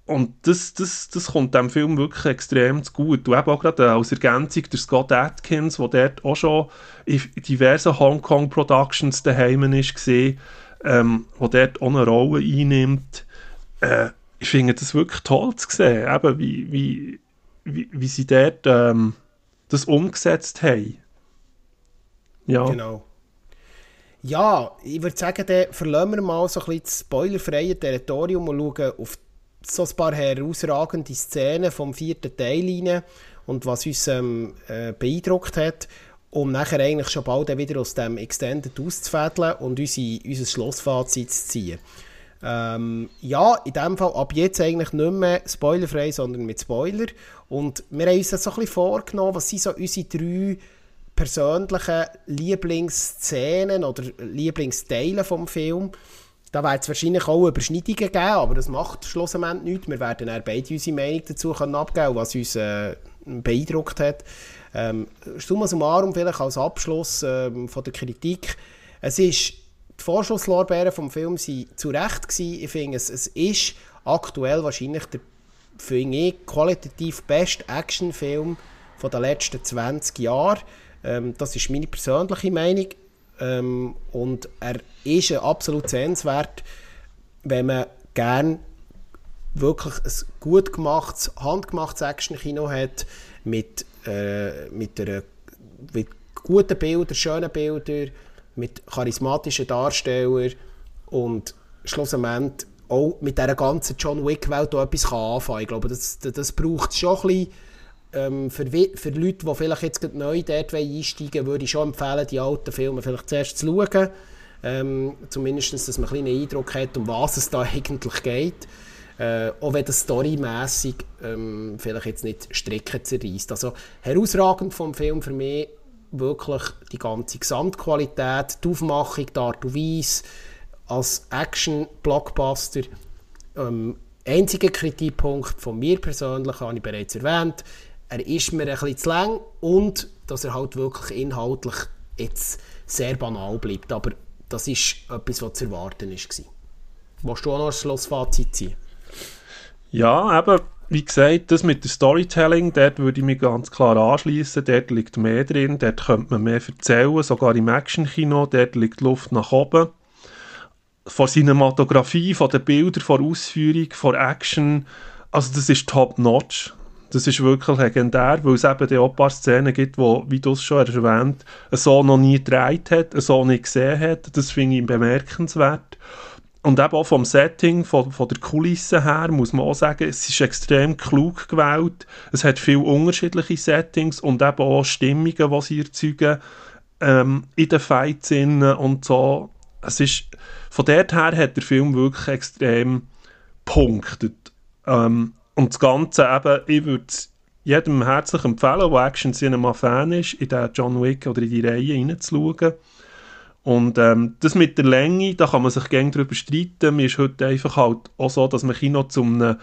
und das, das, das kommt dem Film wirklich extrem gut. Du eben auch gerade als Ergänzung der Scott Atkins, der dort auch schon in diversen Hongkong-Productions daheim ist, gesehen, ähm, wo dort auch eine Rolle einnimmt. Äh, ich finde das wirklich toll zu sehen, eben wie, wie, wie, wie sie dort ähm, das umgesetzt haben. Ja. Genau. Ja, ich würde sagen, dann verlassen wir mal so ein bisschen das spoilerfreie Territorium und schauen auf so ein paar herausragende Szenen vom vierten Teil rein und was uns ähm, äh, beeindruckt hat, um nachher eigentlich schon bald wieder aus dem Extended auszufädeln und unsere, unser Schlussfazit zu ziehen. Ähm, ja, in dem Fall ab jetzt eigentlich nicht mehr spoilerfrei, sondern mit Spoiler. Und wir haben uns das so ein bisschen vorgenommen, was sind so unsere drei persönlichen Lieblingsszenen oder Lieblingsteile vom Film. Da wird es wahrscheinlich auch Überschneidungen geben, aber das macht schlussendlich nichts. Wir werden dann beide unsere Meinung dazu können abgeben was uns äh, beeindruckt hat. Ähm, summa summarum vielleicht als Abschluss ähm, von der Kritik. Es ist, die Vorschusslorbeeren vom Film sind zu Recht gewesen. Ich finde, es, es ist aktuell wahrscheinlich der, finde ich, qualitativ beste Actionfilm den letzten 20 Jahren. Ähm, das ist meine persönliche Meinung. Ähm, und er ist absolut sehenswert, wenn man gerne wirklich ein gut gemachtes, handgemachtes Action-Kino hat, mit, äh, mit, einer, mit guten Bildern, schönen Bildern, mit charismatischen Darstellern und schlussendlich auch mit dieser ganzen John Wick-Welt etwas anfangen kann. Ich glaube, das, das braucht es schon ein bisschen. Ähm, für, für Leute, die vielleicht jetzt neu dort einsteigen würde ich schon empfehlen, die alten Filme vielleicht zuerst zu schauen. Ähm, zumindest, dass man ein einen Eindruck hat, um was es da [LAUGHS] eigentlich geht. Äh, auch wenn das storymässig ähm, vielleicht jetzt nicht Strecken zerreißt. Also herausragend vom Film für mich wirklich die ganze Gesamtqualität, die Aufmachung, die Art und Weise, als Action-Blockbuster. Ähm, einziger Kritikpunkt von mir persönlich, habe ich bereits erwähnt, er ist mir ein bisschen zu lang und dass er halt wirklich inhaltlich jetzt sehr banal bleibt. Aber das ist etwas, was zu erwarten war. Willst du auch noch ein Schlussfazit ziehen? Ja, eben, wie gesagt, das mit dem Storytelling, dort würde ich mich ganz klar anschließen. Dort liegt mehr drin, dort könnte man mehr erzählen, sogar im Actionkino, dort liegt Luft nach oben. Von Cinematografie, von den Bildern, von Ausführung, von Action, also das ist top-notch. Das ist wirklich legendär, weil es eben auch ein paar Szenen gibt, wo, wie du es schon erwähnt so noch nie gedreht hat, so nicht gesehen hat. Das finde ich bemerkenswert. Und eben auch vom Setting, von, von der Kulisse her, muss man auch sagen, es ist extrem klug gewählt. Es hat viele unterschiedliche Settings und eben auch Stimmungen, die sie erzeugen ähm, in den Fights und so. Es ist, von dort her hat der Film wirklich extrem punktet. Ähm, und das Ganze eben, ich würde es jedem herzlich empfehlen, der Action Cinema Fan ist, in den John Wick oder in die Reihe reinzuschauen. Und ähm, das mit der Länge, da kann man sich gerne darüber streiten. Mir ist heute einfach halt auch so, dass man Kino zu einem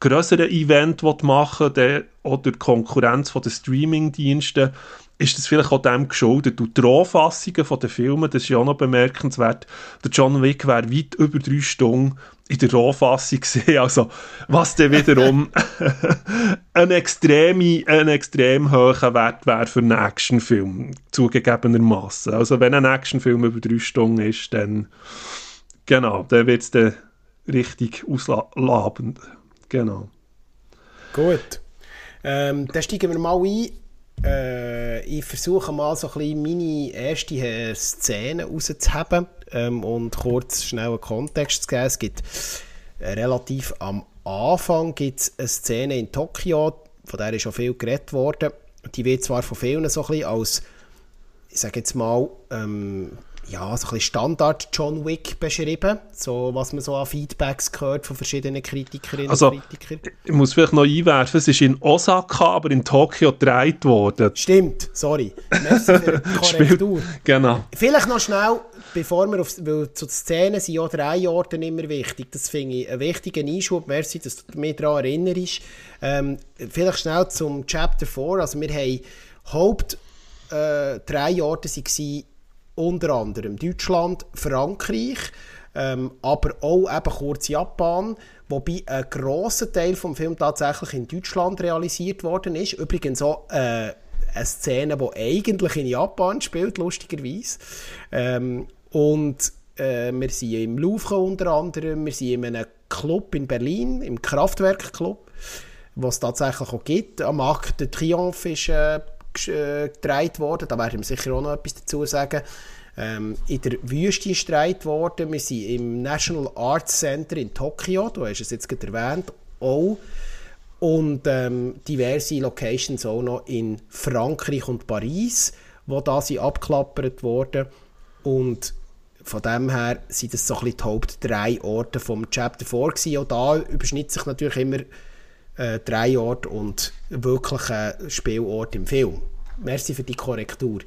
größeren Event machen will, oder die Konkurrenz von den Streaming-Diensten, ist das vielleicht auch dem geschuldet. Und die Rohfassungen von den Filmen, das ist ja auch noch bemerkenswert, der John Wick wäre weit über drei Stunden in der Rohfassung gesehen. Also, was dann wiederum [LAUGHS] ein, extreme, ein extrem hoher Wert wäre für einen Actionfilm, zugegebenermaßen. Also, wenn ein Actionfilm über drei Stunden ist, dann, genau, dann wird es dann richtig auslabend. Genau. Gut. Ähm, dann steigen wir mal ein. Äh, ich versuche mal so ein bisschen meine erste äh, Szene rauszuheben ähm, und kurz schnell einen Kontext zu geben. Es gibt relativ am Anfang gibt's eine Szene in Tokio, von der ist schon viel geredet worden. Die wird zwar von vielen so ein bisschen als, ich sage jetzt mal, ähm, ja, so ein bisschen Standard John Wick beschrieben, so was man so an Feedbacks gehört von verschiedenen Kritikerinnen also, und Kritikern. Ich muss vielleicht noch einwerfen, es ist in Osaka, aber in Tokio gedreht worden. Stimmt, sorry. Merci für die [LAUGHS] Korrektur. genau. Vielleicht noch schnell, bevor wir auf, weil zu Szenen sind ja drei Orte immer wichtig. Das finde ich einen wichtigen Einschub. Merci, dass du mich daran erinnerst. Ähm, vielleicht schnell zum Chapter 4. Also wir haben Haupt äh, drei Orte waren unter anderem Deutschland, Frankreich, ähm, aber auch eben kurz Japan, wobei ein grosser Teil vom Film tatsächlich in Deutschland realisiert worden ist. Übrigens auch äh, eine Szene, die eigentlich in Japan spielt, lustigerweise. Ähm, und äh, wir sind im Louvre unter anderem, wir sind in einem Club in Berlin, im Kraftwerk-Club, was es tatsächlich auch gibt. Am Markt der Triumph ist äh, äh, gedreht worden. Da werden wir sicher auch noch etwas dazu sagen. Ähm, in der Wüste ist gedreht worden. Wir sind im National Arts Center in Tokio, du hast es jetzt gerade erwähnt, auch. Und ähm, diverse Locations auch noch in Frankreich und Paris, wo da sie abklappert wurden. Und von dem her sind das so ein bisschen die Haupt drei Orte vom Chapter 4 gewesen. Auch da überschnitt sich natürlich immer äh, Drehort und wirklicher Spielort im Film. Merci für die Korrektur.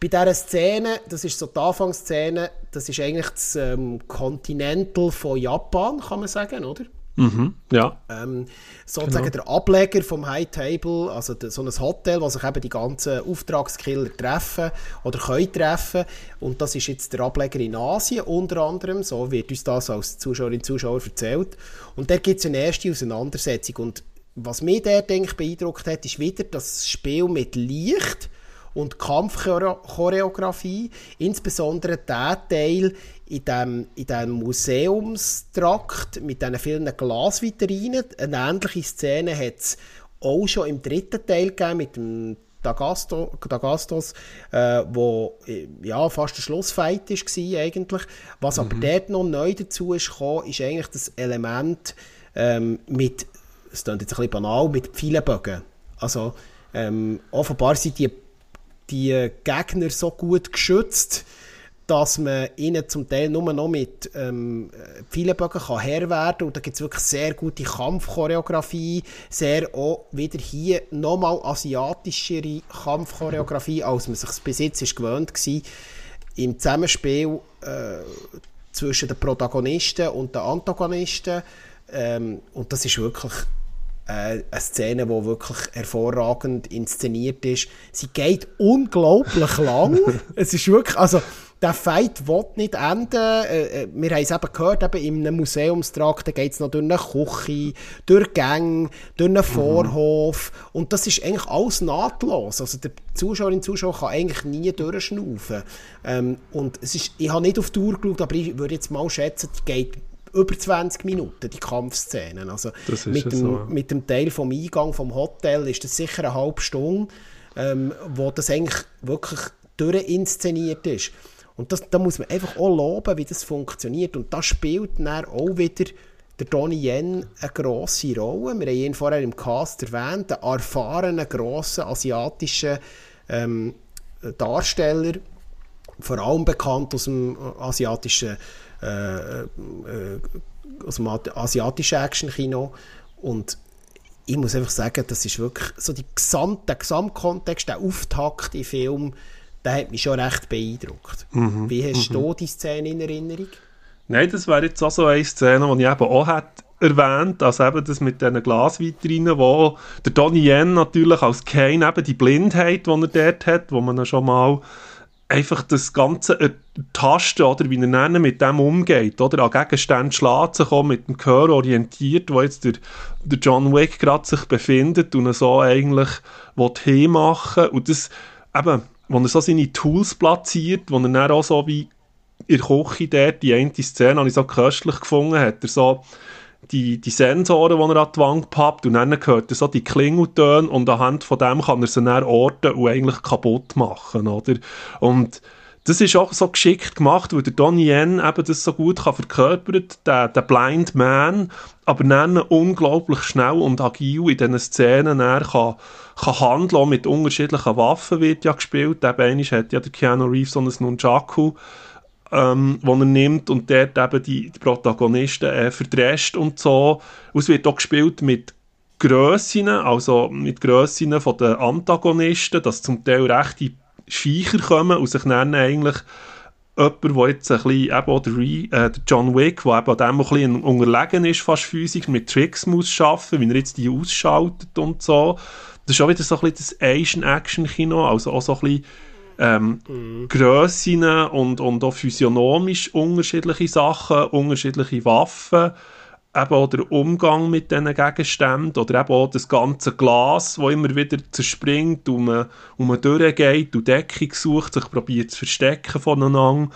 Bei dieser Szene, das ist so die Anfangsszene, das ist eigentlich das ähm, Continental von Japan, kann man sagen, oder? Mhm, ja. Ähm, sozusagen genau. der Ableger vom High Table, also de, so ein Hotel, wo sich eben die ganzen Auftragskiller treffen oder können treffen. Und das ist jetzt der Ableger in Asien unter anderem, so wird uns das als Zuschauerinnen und Zuschauer erzählt. Und da gibt es eine erste Auseinandersetzung. Und was mich da denke beeindruckt hat, ist wieder das Spiel mit Licht und Kampfchoreografie, insbesondere der Teil in dem, in dem Museumstrakt mit diesen vielen Glasvitrinen. Eine ähnliche Szene hat es auch schon im dritten Teil gegeben mit dem Dagasto, Dagastos, äh, wo äh, ja, fast der Schlussfight war eigentlich. Was mhm. aber dort noch neu dazu ist gekommen, ist eigentlich das Element ähm, mit, es klingt jetzt ein bisschen banal, mit Pfeilenbögen. Also ähm, offenbar sind die, die Gegner so gut geschützt, dass man ihnen zum Teil nur noch mit ähm, Pfeilenbögen kann Herr werden und da gibt es wirklich sehr gute Kampfchoreografie, sehr auch wieder hier nochmal asiatischere Kampfchoreografie, als man sich bis jetzt ist gewöhnt war. Im Zusammenspiel äh, zwischen den Protagonisten und den Antagonisten ähm, und das ist wirklich eine Szene, die wirklich hervorragend inszeniert ist. Sie geht unglaublich [LAUGHS] lang. es ist wirklich, also der Fight will nicht enden. Äh, äh, wir haben es eben gehört, eben in einem Museumstrakt, geht es noch durch eine Küche, durch Gänge, durch einen Vorhof. Mhm. Und das ist eigentlich alles nahtlos. Also der Zuschauerin und Zuschauer kann eigentlich nie durchschnaufen. Ähm, und es ist, ich habe nicht auf die Uhr geschaut, aber ich würde jetzt mal schätzen, die geht über 20 Minuten, die Kampfszenen. Also mit dem, so. mit dem Teil vom Eingang vom Hotel ist das sicher eine halbe Stunde, ähm, wo das eigentlich wirklich durchinszeniert ist. Und das, da muss man einfach auch loben, wie das funktioniert. Und da spielt dann auch wieder der Donnie Yen eine grosse Rolle. Wir haben ihn vorher im Cast erwähnt, einen erfahrenen, grossen asiatischen ähm, Darsteller, vor allem bekannt aus dem asiatischen, äh, äh, aus dem asiatischen Action-Kino. Und ich muss einfach sagen, das ist wirklich so die gesamte, der Gesamtkontext, der Auftakt im Film, der hat mich schon recht beeindruckt. Mhm. Wie hast mhm. du die Szene in Erinnerung? Nein, das wäre jetzt auch so eine Szene, die ich eben auch hätte erwähnt, also eben das mit diesen Glasvitrinen, wo der Donnie Yen natürlich als Kane eben die Blindheit, die er dort hat, wo man schon mal einfach das Ganze ertasten, oder wie er nennen, mit dem umgeht, oder an Gegenständen schlagen zu kommen, mit dem Gehör orientiert, wo jetzt der, der John Wick gerade sich befindet und er so eigentlich will machen und das eben wo er so seine Tools platziert, wo er dann auch so wie in der Küche dort, die eine Szene, habe ich so köstlich gefunden, hat. Er so die, die Sensoren, die er an die Wand pappt und dann hört er so die Klingeltöne und anhand von dem kann er sie dann orten und eigentlich kaputt machen, oder? Und das ist auch so geschickt gemacht, weil der Donnie Yen eben das so gut kann verkörpert, der, der Blind Man, aber dann unglaublich schnell und agil in diesen Szenen kann, kann handeln, auch mit unterschiedlichen Waffen wird ja gespielt. Eben hat ja der Keanu Reeves so ein Nunchaku, ähm, er nimmt und dort eben die, die Protagonisten äh, verdrescht und so. Und es wird auch gespielt mit Grössinnen, also mit Grössinnen von den Antagonisten, dass zum Teil rechte Schweicher kommen und sich dann eigentlich jemand, der jetzt ein bisschen, eben auch der, äh, der John Wick, der eben dem ein bisschen unterlegen ist, fast physisch, mit Tricks muss schaffen, wie er jetzt die ausschaltet und so. Das ist auch wieder so ein bisschen das Asian-Action-Kino, also auch so ein bisschen ähm, mhm. Grössinnen und, und auch physiognomisch unterschiedliche Sachen, unterschiedliche Waffen eben auch der Umgang mit diesen Gegenständen oder eben auch das ganze Glas, das immer wieder zerspringt und man, und man durchgeht und Deckung sucht, sich probiert zu verstecken voneinander.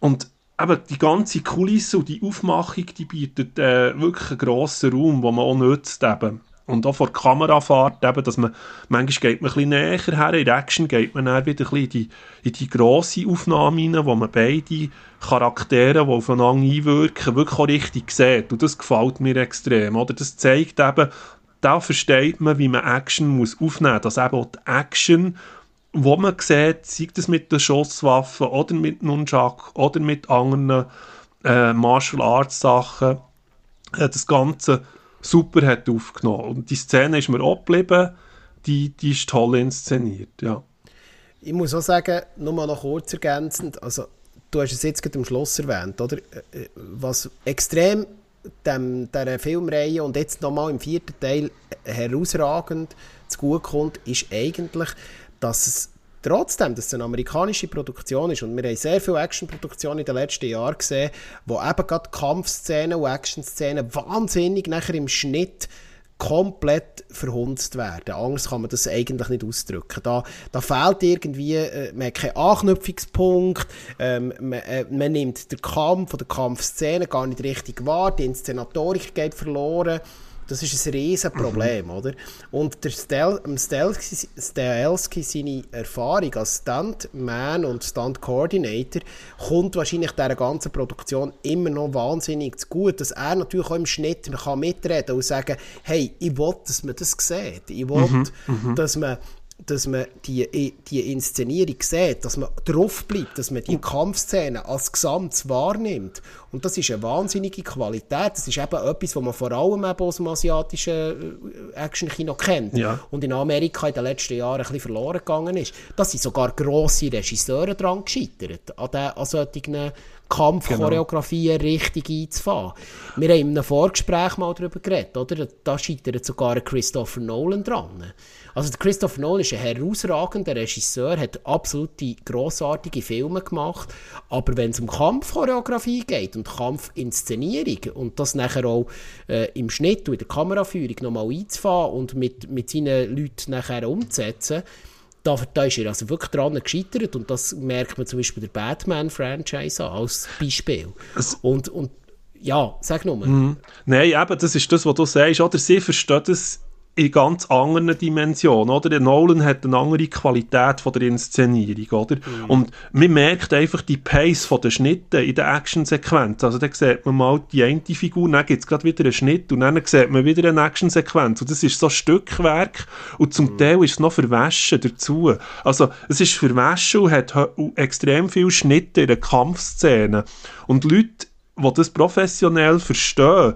Und eben die ganze Kulisse und die Aufmachung, die bietet äh, wirklich einen grossen Raum, den man auch nutzt eben. Und auch vor der Kamerafahrt, eben, dass man, manchmal geht man ein bisschen näher her, in Action geht man dann wieder ein bisschen in die, in die grosse Aufnahme rein, wo man beide Charaktere, die aufeinander einwirken, wirklich auch richtig sieht. Und das gefällt mir extrem, oder? Das zeigt eben, da versteht man, wie man Action muss aufnehmen muss. Dass eben auch die Action, wo man sieht, sei das mit der Schusswaffe oder mit Nunchak oder mit anderen äh, Martial Arts Sachen, äh, das Ganze super hat aufgenommen. Und die Szene ist mir auch geblieben, die, die ist toll inszeniert, ja. Ich muss auch sagen, nur mal noch kurz ergänzend, also du hast es jetzt gerade am Schluss erwähnt, oder? Äh, äh, was extrem dem, dieser Filmreihe und jetzt nochmal im vierten Teil herausragend zu gut kommt, ist eigentlich, dass es Trotzdem, dass es eine amerikanische Produktion ist und wir haben sehr viele Actionproduktionen in den letzten Jahren gesehen, wo eben gerade Kampfszenen und Actionszenen wahnsinnig nachher im Schnitt komplett verhunzt werden. Anders kann man das eigentlich nicht ausdrücken. Da, da fehlt irgendwie, äh, man hat keinen Anknüpfungspunkt, ähm, man, äh, man, nimmt den Kampf oder Kampfszene gar nicht richtig wahr, die Inszenatorik geht verloren Das ist ein riesen Problem, mhm. oder? Und der Stel Stelski, seine Erfahrung als Stuntman und Stunt-Coordinator kommt wahrscheinlich dieser ganzen Produktion immer noch wahnsinnig zu gut, dass er natürlich auch im Schnitt kann mitreden und sagen, hey, ich will, dass man das sieht. Ich will, mhm. mhm. dass man dass man die, die Inszenierung sieht, dass man drauf bleibt, dass man die Kampfszene als Gesamt wahrnimmt. Und das ist eine wahnsinnige Qualität. Das ist eben etwas, was man vor allem eben aus dem asiatischen äh, Actionkino kennt ja. und in Amerika in den letzten Jahren ein bisschen verloren gegangen ist. Da sind sogar grosse Regisseure dran gescheitert, an, den, an solchen Kampfchoreografien genau. richtig einzufahren. Wir haben in einem Vorgespräch mal darüber geredet, oder? Da scheitert sogar Christopher Nolan dran. Also Christopher Nolan ist ein herausragender Regisseur, hat absolute grossartige Filme gemacht, aber wenn es um Kampfchoreografie geht und Kampfinszenierung und das nachher auch äh, im Schnitt und in der Kameraführung nochmal einzufahren und mit, mit seinen Leuten nachher umzusetzen, da, da ist er also wirklich dran gescheitert und das merkt man zum Beispiel der Batman-Franchise an, als Beispiel. und, und ja, sag nur. Mhm. Nein, eben, das ist das, was du sagst. Oder sie versteht es in ganz anderen Dimensionen, oder? Der Nolan hat eine andere Qualität von der Inszenierung, oder? Mhm. Und man merkt einfach die Pace von den Schnitten in der Actionsequenz. Also da sieht man mal die eine Figur, dann gibt es gerade wieder einen Schnitt und dann sieht man wieder eine Actionsequenz. Und das ist so Stückwerk und zum mhm. Teil ist es noch verwaschen dazu. Also es ist verwaschen und hat extrem viele Schnitte in der Kampfszene. Und Leute, die das professionell verstehen,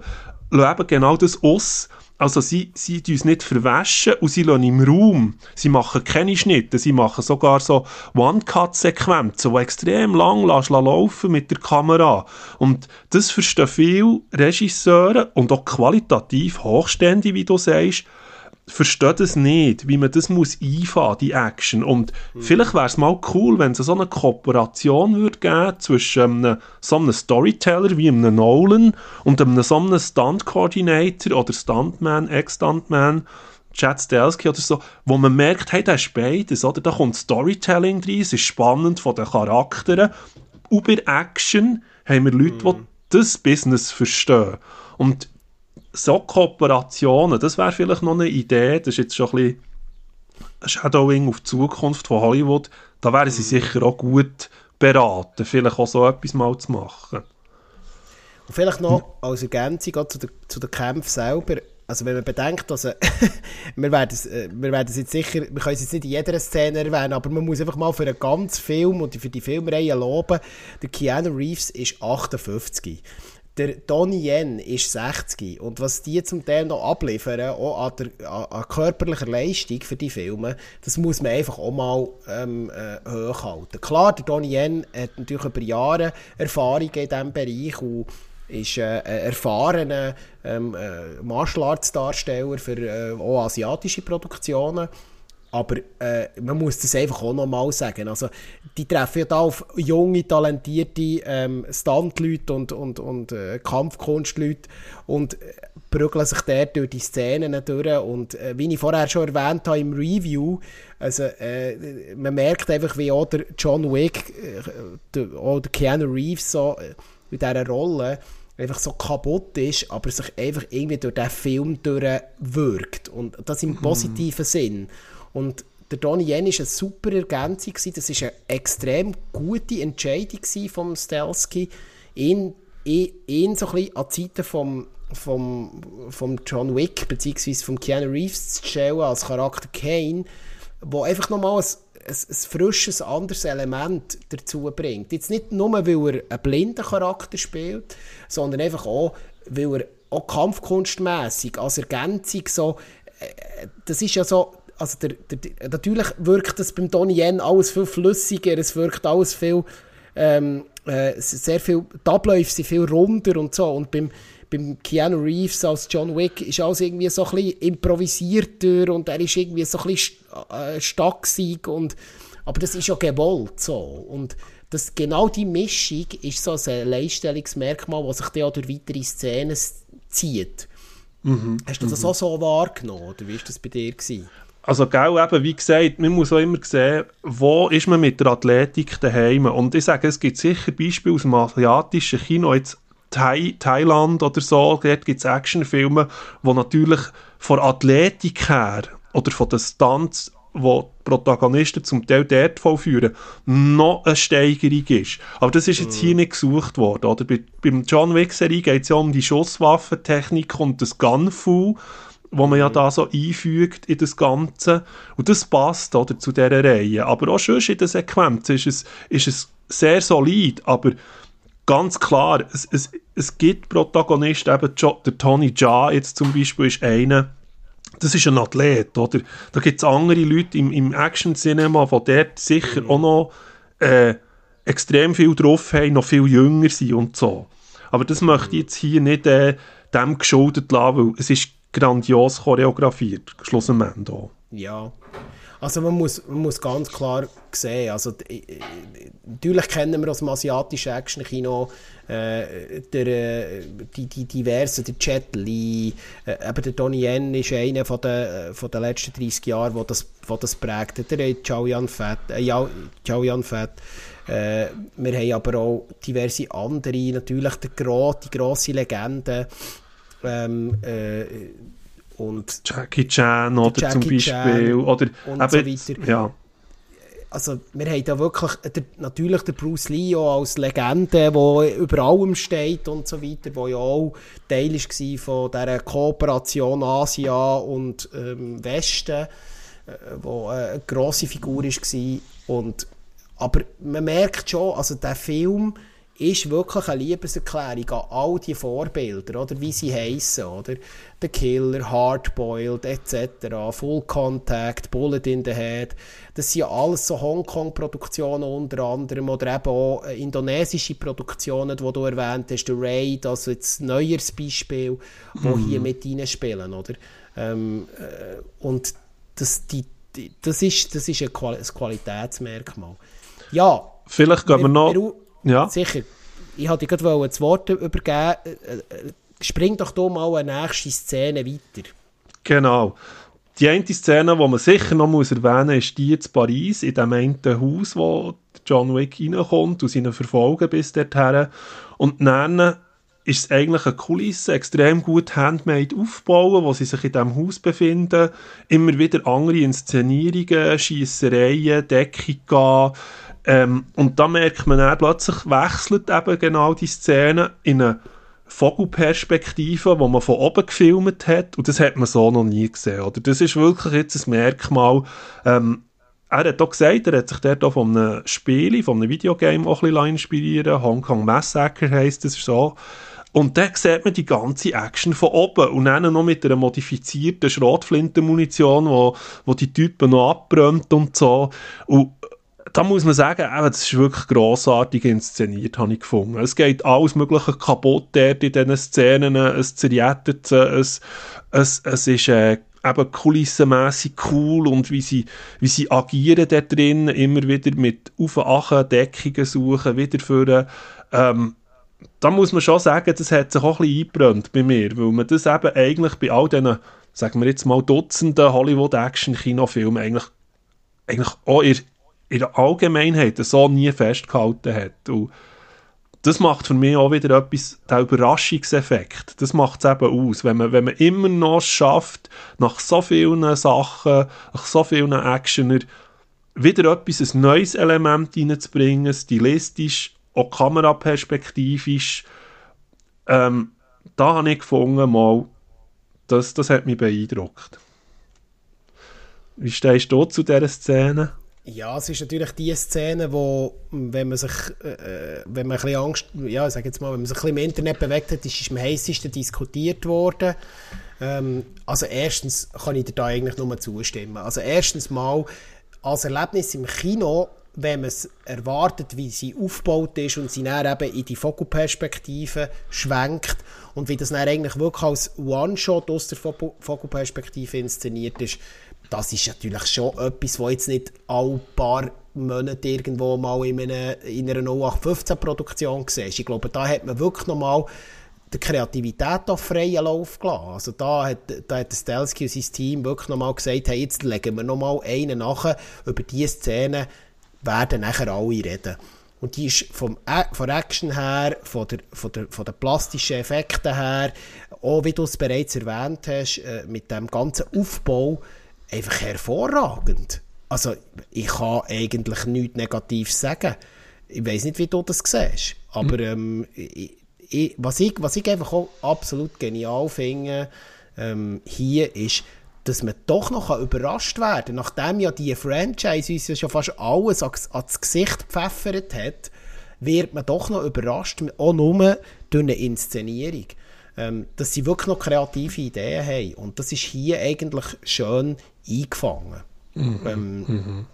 leben genau das aus also sie, sie uns nicht verwaschen und sie lassen im Raum. Sie machen keine Schnitte, sie machen sogar so One-Cut-Sequenzen, die extrem lang laufen mit der Kamera. Und das verstehen viele Regisseure und auch qualitativ Hochstände, wie du sagst, versteht es nicht, wie man das muss einfahren, die Action. Und mhm. vielleicht wäre es mal cool, wenn es so eine Kooperation würde geben zwischen einem, so einem Storyteller wie einem Nolan und einem so einem Stunt-Coordinator oder Stuntman, Ex-Stuntman, Chad Stelsky oder so, wo man merkt, hey, das ist beides, oder? Da kommt Storytelling rein, es ist spannend von den Charakteren. Über Action haben wir Leute, mhm. die das Business verstehen. Und so Kooperationen, das wäre vielleicht noch eine Idee, das ist jetzt schon ein bisschen Shadowing auf die Zukunft von Hollywood, da wären sie sicher auch gut beraten, vielleicht auch so etwas mal zu machen. Und vielleicht noch als Ergänzung zu den, zu den Kämpfen selber, also wenn man bedenkt, dass [LAUGHS] wir, werden es, äh, wir werden es jetzt sicher, wir können es jetzt nicht in jeder Szene erwähnen, aber man muss einfach mal für einen ganzen Film und für die Filmreihe loben, der Keanu Reeves ist 58. Der Donnie Yen ist 60 und was die zum Teil noch abliefern, auch an, der, an, an körperlicher Leistung für die Filme, das muss man einfach auch mal ähm, äh, hochhalten. Klar, der Donnie Yen hat natürlich über Jahre Erfahrung in diesem Bereich und ist äh, ein erfahrener ähm, äh, Martial Arts Darsteller für äh, auch asiatische Produktionen. Aber äh, man muss das einfach auch nochmal sagen. Also, die treffen ja da auf junge, talentierte ähm, Stuntleute und, und, und äh, Kampfkunstleute und äh, prügeln sich dort durch die Szenen durch. Und äh, wie ich vorher schon erwähnt habe im Review, also, äh, man merkt einfach, wie auch der John Wick, äh, der, auch der Keanu Reeves so äh, in dieser Rolle einfach so kaputt ist, aber sich einfach irgendwie durch diesen Film durchwirkt. Und das im mhm. positiven mm. Sinn. Und der Donnie Yen war eine super Ergänzung. Das war eine extrem gute Entscheidung von Stelsky, ihn, ihn, so ein bisschen an die Seite vom, vom, vom John Wick bzw. von Keanu Reeves zu stellen als Charakter Kane, wo einfach nochmal ein, ein, ein frisches, anderes Element dazu bringt. Jetzt nicht nur, weil er einen blinden Charakter spielt, sondern einfach auch, weil er auch kampfkunstmässig als Ergänzung so äh, das ist ja so also der, der, natürlich wirkt das beim Donnie Yen alles viel flüssiger, es wirkt alles viel, ähm, äh, sehr viel, die Abläufe sind viel runder und so und beim, beim Keanu Reeves als John Wick ist alles irgendwie so ein bisschen improvisierter und er ist irgendwie so ein bisschen äh, stark und aber das ist ja gewollt so und das, genau die Mischung ist so ein Leistungsmerkmal, das sich dann auch durch weitere Szenen zieht. Mhm. Hast du das mhm. auch so wahrgenommen oder wie war das bei dir? Gewesen? Also, gell, eben, wie gesagt, man muss auch immer sehen, wo ist man mit der Athletik daheim. Und ich sage, es gibt sicher Beispiele aus dem asiatischen Kino, jetzt Thai Thailand oder so, dort gibt es Actionfilme, wo natürlich von Athletik her oder von den Stunts, wo die Protagonisten zum Teil dort vollführen, noch eine Steigerung ist. Aber das ist jetzt hier nicht gesucht worden. Oder? Bei, beim John Wick-Serie geht es ja um die Schusswaffentechnik und das Gunfu, wo man ja da so einfügt in das Ganze. Und das passt oder, zu dieser Reihe. Aber auch schon in der Sequenz ist es, ist es sehr solid, aber ganz klar, es, es, es gibt Protagonisten, eben der Tony Jaa jetzt zum Beispiel ist einer, das ist ein Athlet, oder? Da gibt es andere Leute im, im Action-Cinema, die dort sicher mhm. auch noch äh, extrem viel drauf haben, noch viel jünger sind und so. Aber das möchte ich jetzt hier nicht äh, dem geschuldet lassen, weil es ist grandios choreografiert, schlussendlich auch. Ja, also man muss, man muss ganz klar sehen, also natürlich kennen wir aus dem asiatischen Action-Kino äh, der, äh, die, die diversen, der Jet Li, äh, eben der Donnie Yen ist einer von den, von den letzten 30 Jahren, wo das, wo das prägt, der Chow Yun Fat, äh, Chow Yun Fat äh, wir haben aber auch diverse andere, natürlich der, die grosse Legende, ähm, äh, und Jackie Chan oder Jackie zum Beispiel Chan oder und eben, so weiter. Ja. Also wir haben da wirklich der, natürlich der Bruce Lee auch als Legende, der über allem steht und so weiter, der ja auch Teil war von dieser Kooperation Asia und ähm, Westen, äh, wo eine grosse Figur war. Und, aber man merkt schon, also der Film ist wirklich eine Liebeserklärung an all die Vorbilder, oder wie sie heißen, oder? The Killer, Hardboiled etc., Full Contact, Bullet in the Head. Das sind ja alles so Hongkong-Produktionen unter anderem oder eben auch äh, indonesische Produktionen, die du erwähnt hast, The Raid, also jetzt ein neueres Beispiel, wo mhm. hier mit reinspielen, oder? Ähm, äh, und das, die, die, das ist, das ist ein, Qual ein Qualitätsmerkmal. Ja. Vielleicht gehen wir, wir noch... Wir, ja. Sicher. Ich wollte dir gerade das Wort übergeben. Äh, äh, spring doch hier mal eine nächste Szene weiter. Genau. Die eine Szene, die man sicher noch muss erwähnen muss, ist die in Paris, in dem einen Haus, wo John Wick reinkommt und seine Verfolgen bis dorthin. Und dann ist es eigentlich eine Kulisse, extrem gut handmade aufbauen, wo sie sich in diesem Haus befinden. Immer wieder andere Inszenierungen, Schiessereien, Deckung ähm, und da merkt man dann, plötzlich wechselt eben genau die Szene in eine Vogelperspektive, wo man von oben gefilmt hat und das hat man so noch nie gesehen. Oder? Das ist wirklich jetzt ein Merkmal. Ähm, er hat auch gesagt, er hat sich dort auch von einem Spiel, von einem Videogame auch ein bisschen inspirieren Hong Kong Massacre heisst das so. Und da sieht man die ganze Action von oben und dann noch mit einer modifizierten Schrotflintenmunition, wo, wo die Typen noch abbrennt und so. Und da muss man sagen, eben, das ist wirklich grossartig inszeniert, habe ich gefunden. Es geht alles Mögliche kaputt dort in diesen Szenen, es zerjettet es, es, es ist äh, eben kulissenmässig cool und wie sie, wie sie agieren da drin, immer wieder mit Aufwachen, Deckungen suchen, wieder für ähm, da muss man schon sagen, das hat sich auch ein bisschen eingebrannt bei mir, weil man das eben eigentlich bei all diesen, sagen wir jetzt mal, Dutzenden Hollywood-Action-Kinofilmen eigentlich, eigentlich auch in in der Allgemeinheit so nie festgehalten hat. Und das macht für mich auch wieder etwas, der Überraschungseffekt. Das macht es eben aus. Wenn man, wenn man immer noch schafft, nach so vielen Sachen, nach so vielen Actioner, wieder etwas, ein neues Element reinzubringen, stilistisch, auch kameraperspektivisch, ähm, da habe ich gefunden, mal, das, das hat mich beeindruckt. Wie stehst du zu dieser Szene? Ja, es ist natürlich die Szene, wo, wenn man sich, äh, äh, wenn man ein bisschen Angst, ja, ich sage jetzt mal, wenn man sich ein bisschen im Internet bewegt hat, ist, ist am heißesten diskutiert worden. Ähm, also erstens kann ich dir da eigentlich nur zustimmen. Also erstens mal, als Erlebnis im Kino, wenn man es erwartet, wie sie aufgebaut ist und sie dann eben in die Fokuperspektive schwenkt und wie das dann eigentlich wirklich als One-Shot aus der Fokuperspektive inszeniert ist, das ist natürlich schon etwas, was jetzt nicht alle paar Monate irgendwo mal in einer, in einer 0815-Produktion siehst. Ich glaube, da hat man wirklich nochmal die Kreativität auf freien Lauf gelassen. Also da hat, da hat Stelsky und sein Team wirklich nochmal gesagt, hey, jetzt legen wir nochmal einen nach, über diese Szene werden nachher alle reden. Und die ist vom, von Action her, von der, von, der, von den plastischen Effekten her, auch wie du es bereits erwähnt hast, äh, mit dem ganzen Aufbau, einfach hervorragend. Also, ich kann eigentlich nichts Negatives sagen. Ich weiß nicht, wie du das siehst. Aber mhm. ähm, ich, ich, was, ich, was ich einfach auch absolut genial finde, ähm, hier ist, dass man doch noch überrascht werden kann, nachdem ja die Franchise uns ja schon fast alles ans Gesicht gepfeffert hat, wird man doch noch überrascht, auch nur durch eine Inszenierung. Ähm, dass sie wirklich noch kreative Ideen haben. Und das ist hier eigentlich schön eingefangen. Mhm. Ähm, mhm.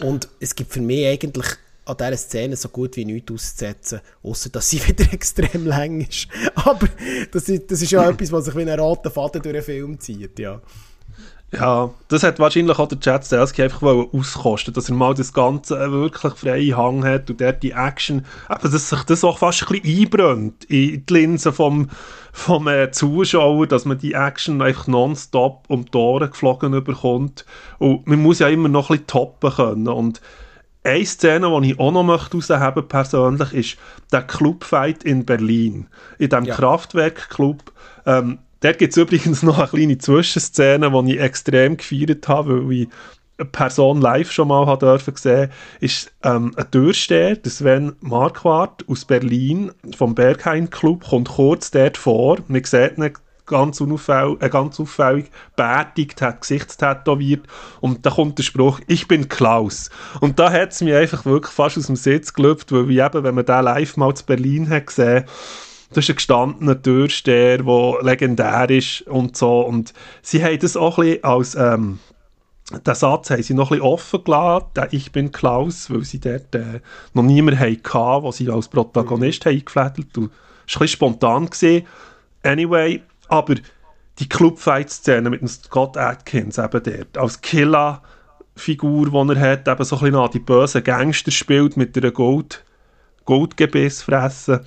Und es gibt für mich eigentlich an dieser Szene so gut wie nichts auszusetzen, außer dass sie [LAUGHS] wieder extrem lang ist. Aber das ist, das ist ja [CLEARS THROAT] etwas, was sich wie ein roter Faden durch einen Film zieht, ja. Ja, das hat wahrscheinlich auch der Chad Stahelski einfach auskosten, dass er mal das Ganze wirklich freie Hang hat und dort die Action, aber dass sich das auch fast ein bisschen einbrennt in die Linse vom, vom äh, Zuschauer, dass man die Action einfach nonstop um die Ohren geflogen bekommt und man muss ja immer noch ein bisschen toppen können und eine Szene, die ich auch noch möchte herausheben persönlich, ist der Clubfight in Berlin. In diesem ja. Kraftwerk-Club. Ähm, dort gibt es übrigens noch eine kleine Zwischenszene, die ich extrem gefeiert habe, weil ich eine Person live schon mal hat dürfen sehen, ist ähm, ein Türsteher, der Sven Marquardt aus Berlin vom Berghain Club, kommt kurz dort vor. Man sieht ihn ganz, unauffällig, äh, ganz auffällig bärtig, hat Gesichtstätowiert und da kommt der Spruch, ich bin Klaus. Und da hat es mich einfach wirklich fast aus dem Sitz gelüpft, weil wie eben, wenn man den live mal zu Berlin hat gesehen, das ist ein gestandener Türsteher, der legendär ist und so und sie haben das auch ein bisschen als ähm, den Satz haben sie noch ein bisschen offen gelassen, «Ich bin Klaus», weil sie dort äh, noch niemanden hatten, den sie als Protagonist mhm. haben eingefädelt. Und es war ein spontan. Gewesen. Anyway, aber die Clubfight-Szene mit dem Scott Atkins eben dort, als Killer-Figur, die er hat, eben so ein bisschen an die bösen Gangster spielt mit einer Gold, Goldgebiss fressen,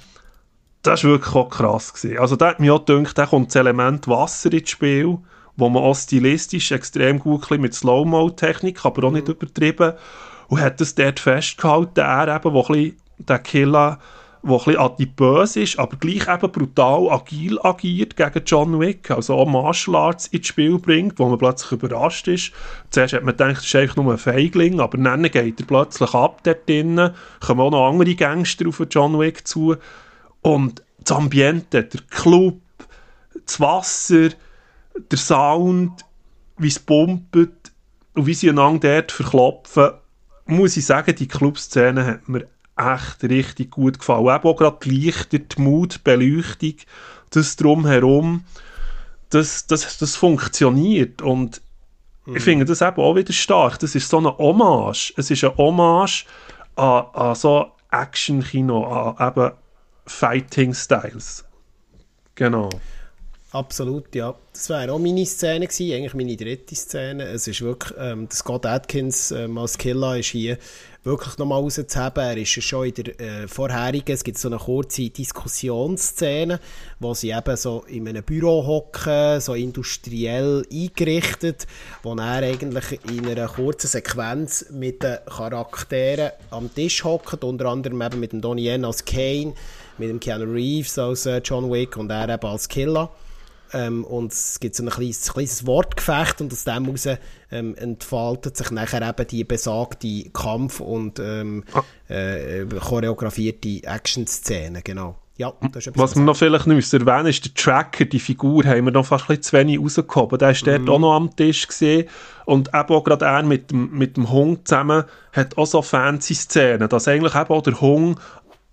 das war wirklich auch krass. Gewesen. Also da hat mir auch gedacht, da kommt das Element Wasser ins Spiel, wo man auch stilistisch extrem gut mit Slow-Mo-Technik, aber auch nicht mhm. übertrieben, und hat das dort festgehalten, er eben, wo ein bisschen der Killer der ein bisschen adipös ist, aber gleich eben brutal agil agiert gegen John Wick, also auch Martial Arts ins Spiel bringt, wo man plötzlich überrascht ist. Zuerst hat man gedacht, das ist einfach nur ein Feigling, aber dann geht er plötzlich ab dort drinnen, kommen auch noch andere Gangster auf John Wick zu und das Ambiente, der Club, das Wasser, der Sound, wie es pumpt und wie sie einander dort verklopfen, muss ich sagen, die Clubszene hat mir echt richtig gut gefallen. Eben auch gerade die Lichter, die Mut, Beleuchtung, das drumherum, das, das, das funktioniert und mhm. ich finde das eben auch wieder stark. Das ist so eine Hommage. Es ist eine Hommage an, an so Action-Kino, an eben Fighting-Styles. Genau. Absolut, ja. Das wäre auch meine Szene gewesen, eigentlich meine dritte Szene. Es ist wirklich, ähm, Scott Atkins ähm, als Killer ist hier wirklich nochmal rauszuheben. Er ist schon in der äh, vorherigen, es gibt so eine kurze Diskussionsszene, wo sie eben so in einem Büro hocken, so industriell eingerichtet, wo er eigentlich in einer kurzen Sequenz mit den Charakteren am Tisch hockt, unter anderem eben mit dem Donnie Yen als Kane, mit dem Keanu Reeves als äh, John Wick und er eben als Killer. Ähm, und es gibt so ein kleines, kleines Wortgefecht und aus dem heraus ähm, entfaltet sich nachher eben die besagte Kampf- und ähm, ah. äh, choreografierte Action-Szene, genau. Ja, was wir noch vielleicht nicht erwähnen ist der Tracker, die Figur, haben wir noch fast ein zu wenig rausgehoben. Der war dort mhm. auch noch am Tisch gesehen und eben auch gerade er mit dem, mit dem Hund zusammen hat auch so fancy Szenen, dass eigentlich eben auch der Hund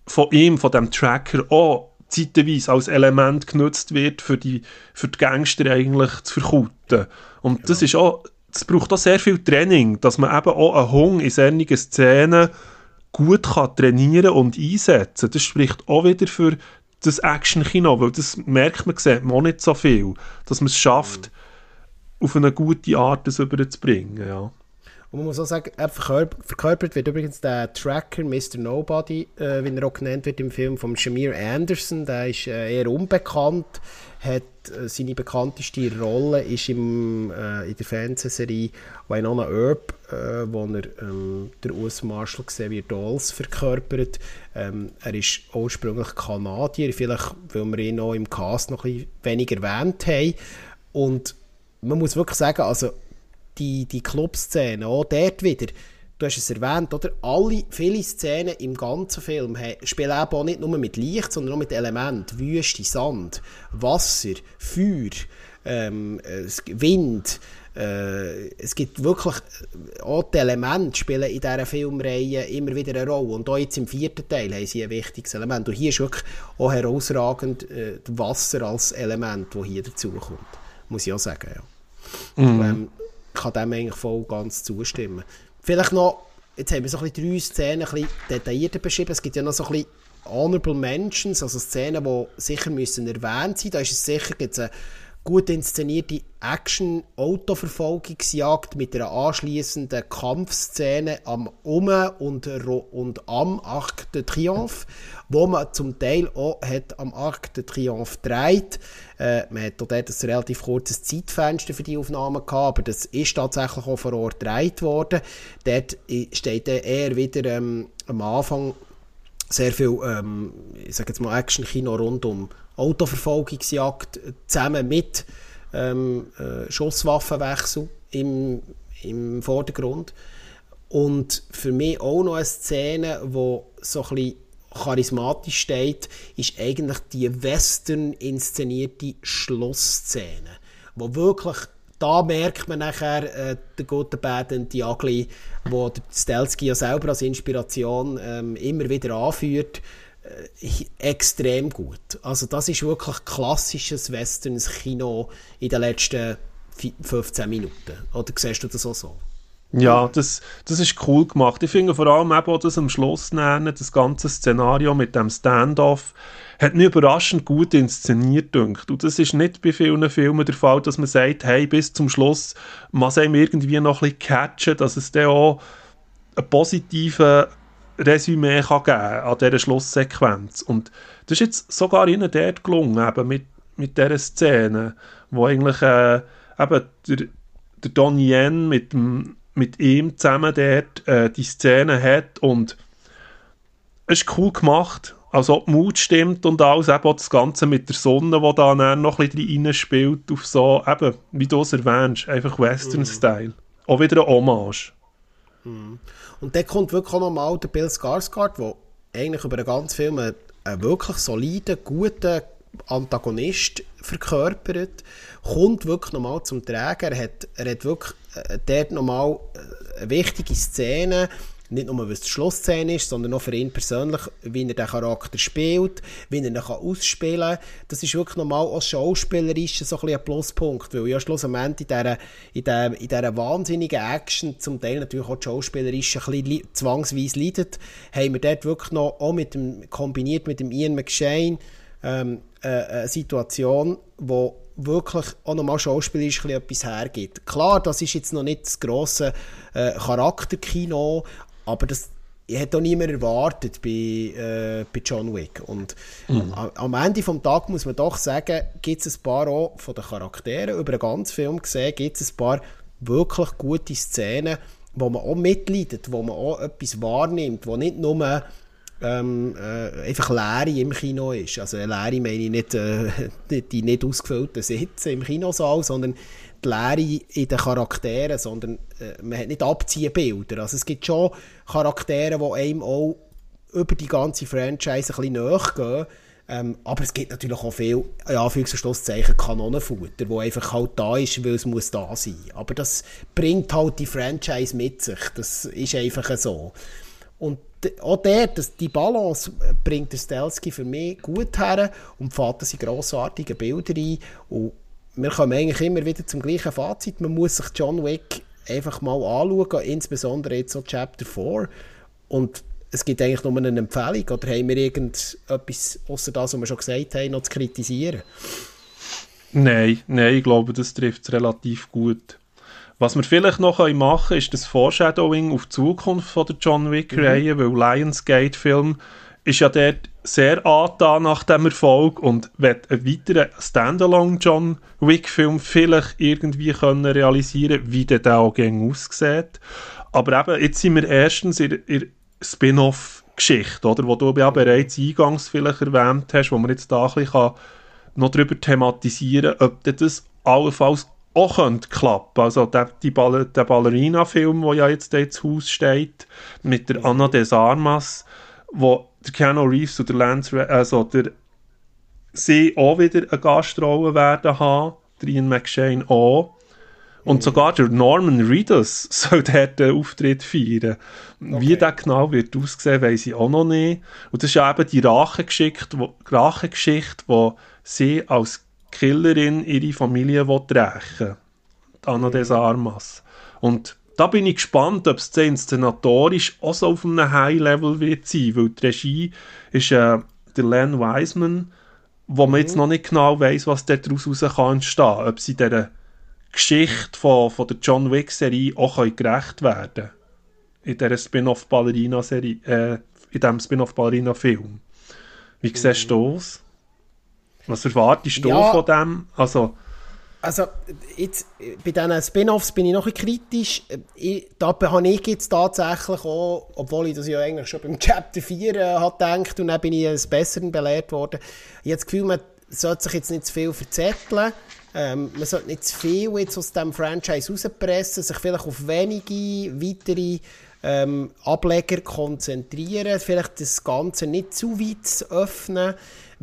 von ihm, von dem Tracker auch zeitweise als Element genutzt wird, für die, für die Gangster eigentlich zu verkuten. Und ja. das ist auch, das braucht auch sehr viel Training, dass man eben auch einen Hung in solchen Szenen gut kann trainieren und einsetzen. Das spricht auch wieder für das Action-Kino, weil das merkt man, sieht man auch nicht so viel, dass man es schafft, mhm. auf eine gute Art das überzubringen, ja. Und man muss auch sagen, verkörpert wird übrigens der Tracker Mr. Nobody, äh, wie er auch genannt wird im Film, von Shamir Anderson. Der ist äh, eher unbekannt, hat äh, seine bekannteste Rolle ist im, äh, in der Fernsehserie Winona Earp, äh, wo er ähm, der US-Marshal Xavier Dawes verkörpert. Ähm, er ist ursprünglich Kanadier, vielleicht weil wir ihn auch im Cast noch ein weniger erwähnt haben. Und man muss wirklich sagen, also die, die Clubszene, auch dort wieder, du hast es erwähnt, oder? Alle, viele Szenen im ganzen Film spielen eben auch nicht nur mit Licht, sondern auch mit Elementen. Wüste, Sand, Wasser, Feuer, ähm, Wind. Äh, es gibt wirklich, auch die Elemente spielen in dieser Filmreihe immer wieder eine Rolle. Und auch jetzt im vierten Teil haben sie ein wichtiges Element. Und hier ist wirklich auch herausragend äh, Wasser als Element, das hier dazukommt. Muss ich auch sagen, ja. Mhm. Ähm, kann dem eigentlich voll ganz zustimmen. Vielleicht noch, jetzt haben wir so ein bisschen drei Szenen ein bisschen detaillierter beschrieben. Es gibt ja noch so ein bisschen Honorable Mentions, also Szenen, die sicher müssen erwähnt sein. Da ist es sicher gibt's eine gut inszenierte Action-Autoverfolgungsjagd mit einer anschließenden Kampfszene am Um und, und am Arc de Triomphe, wo man zum Teil auch hat am Arc de Triomphe dreht. Äh, man hat dort ein relativ kurzes Zeitfenster für die Aufnahmen gehabt, aber das ist tatsächlich auch vor Ort gedreht worden. Dort steht eher wieder ähm, am Anfang sehr viel, ähm, ich sage jetzt mal Action-Kino rund um Autoverfolgungsjagd zusammen mit ähm, äh, Schusswaffenwechsel im, im Vordergrund. Und für mich auch noch eine Szene, wo so ein charismatisch steht, ist eigentlich die western inszenierte Schlussszene, wo wirklich da merkt man nachher äh, den guten Bad und die Ugly, wo der Stelzky ja selber als Inspiration ähm, immer wieder anführt, extrem gut. Also das ist wirklich klassisches Westerns Kino in den letzten 15 Minuten. Oder siehst du das auch so? Ja, das, das ist cool gemacht. Ich finde vor allem eben auch das am Schluss nennen, das ganze Szenario mit dem Standoff, hat mich überraschend gut inszeniert dünkt. Und das ist nicht bei vielen Filmen der Fall, dass man sagt, hey, bis zum Schluss muss einem irgendwie noch ein bisschen catchen, dass es dann auch einen positiven Resümee kann geben an dieser Schlusssequenz. Und das ist jetzt sogar ihnen dort gelungen, eben mit, mit dieser Szene, wo eigentlich äh, eben der, der Don Yen mit, dem, mit ihm zusammen dort äh, die Szene hat und es ist cool gemacht. Also ob die Mut stimmt und alles, eben auch das Ganze mit der Sonne, die da noch ein bisschen rein spielt, auf so, eben, wie du es erwähnst, einfach Western-Style. Auch wieder ein Hommage. Mhm. Und dann kommt wirklich auch nochmal der Bill Skarsgård, der eigentlich über den ganzen Film einen, wirklich soliden, guten Antagonist verkörpert, kommt wirklich nochmal zum Träger. Er hat, er hat wirklich äh, dort nochmal äh, wichtige Szene, nicht nur, was die Schlussszene ist, sondern auch für ihn persönlich, wie er den Charakter spielt, wie er ihn ausspielen kann. Das ist wirklich normal als Schauspielerisch so ein, ein Pluspunkt, weil ja schlussendlich in dieser, in, dieser, in dieser wahnsinnigen Action zum Teil natürlich auch die Schauspielerisch ein bisschen zwangsweise leidet, haben wir dort wirklich noch, auch mit dem, kombiniert mit dem Ian McShane, ähm, äh, eine Situation, wo wirklich auch nochmal schauspielerisch etwas hergibt. Klar, das ist jetzt noch nicht das grosse äh, Charakterkino, aber das hat auch niemand erwartet bei, äh, bei John Wick. Und mhm. am Ende des Tages muss man doch sagen, gibt es ein paar auch von den Charakteren, über den ganzen Film gesehen, gibt es ein paar wirklich gute Szenen, wo man auch mitleidet, wo man auch etwas wahrnimmt, wo nicht nur ähm, äh, einfach Leere im Kino ist. Also Leere meine ich nicht äh, [LAUGHS] die nicht ausgefüllten Sitze im Kinosaal, sondern die Leere in den Charakteren, sondern äh, man hat nicht Abziehbilder. Also es gibt schon Charaktere, die einem auch über die ganze Franchise ein bisschen nachgehen. Ähm, aber es gibt natürlich auch viel, in Anführungs- Kanonenfutter, wo einfach halt da ist, weil es muss da sein. Aber das bringt halt die Franchise mit sich. Das ist einfach so. Und auch der, das, die Balance bringt der Stelski für mich gut her und fährt in grossartige Bilder ein. Und wir kommen eigentlich immer wieder zum gleichen Fazit. Man muss sich John Wick einfach mal anschauen, insbesondere jetzt so Chapter 4. Und es gibt eigentlich nur eine Empfehlung. Oder haben wir irgendetwas, außer das, was wir schon gesagt haben, noch zu kritisieren? Nein, nein, ich glaube, das trifft es relativ gut. Was wir vielleicht noch machen können, ist das Foreshadowing auf die Zukunft von der John Wick-Reihe, mhm. weil Lionsgate-Film ist ja dort sehr angetan nach dem Erfolg und wird einen weiteren Standalone John Wick-Film vielleicht irgendwie können realisieren wie der auch aussieht. Aber eben, jetzt sind wir erstens in, in Spin-off-Geschichte, oder, wo du ja bereits eingangs vielleicht erwähnt hast, wo man jetzt da ein bisschen noch darüber thematisieren kann, ob das allenfalls auch könnte klappen. Also der, Ball der Ballerina-Film, der ja jetzt ins Haus steht, mit der Anna des Armas, wo der Keanu Reeves und der Lance, also der sie auch wieder eine Gastrolle werden haben, der Ian McShane auch. Und mhm. sogar der Norman Reedus [LAUGHS] soll dort den Auftritt feiern. Okay. Wie der genau wird aussehen, weiß ich auch noch nicht. Und das ist ja eben die Rachegeschichte, wo, Rachegeschichte, wo sie als Killerin ihre Familie rächen Anna mhm. des Armas. Und da bin ich gespannt, ob es inszenatorisch auch so auf einem High-Level wird sein, weil die Regie ist äh, der Len Wiseman, wo man mhm. jetzt noch nicht genau weiß, was daraus kann entstehen kann. Ob sie dieser Geschichte von, von der John Wick-Serie auch gerecht werden In dieser Spin-off-Ballerina-Serie, äh, in diesem Spin-off-Ballerina-Film. Wie mhm. siehst du das? Was erwartest du ja. von dem? Also, also jetzt, bei diesen Spin-Offs bin ich noch ein kritisch. Ich, da habe ich jetzt tatsächlich auch, obwohl ich das ja eigentlich schon beim [LAUGHS] Chapter 4 äh, hat gedacht und dann bin ich eines Besseren belehrt worden. Ich habe das Gefühl, man sollte sich jetzt nicht zu viel verzetteln. Ähm, man sollte nicht zu viel jetzt aus diesem Franchise rauspressen, sich vielleicht auf wenige weitere ähm, Ableger konzentrieren, vielleicht das Ganze nicht zu weit öffnen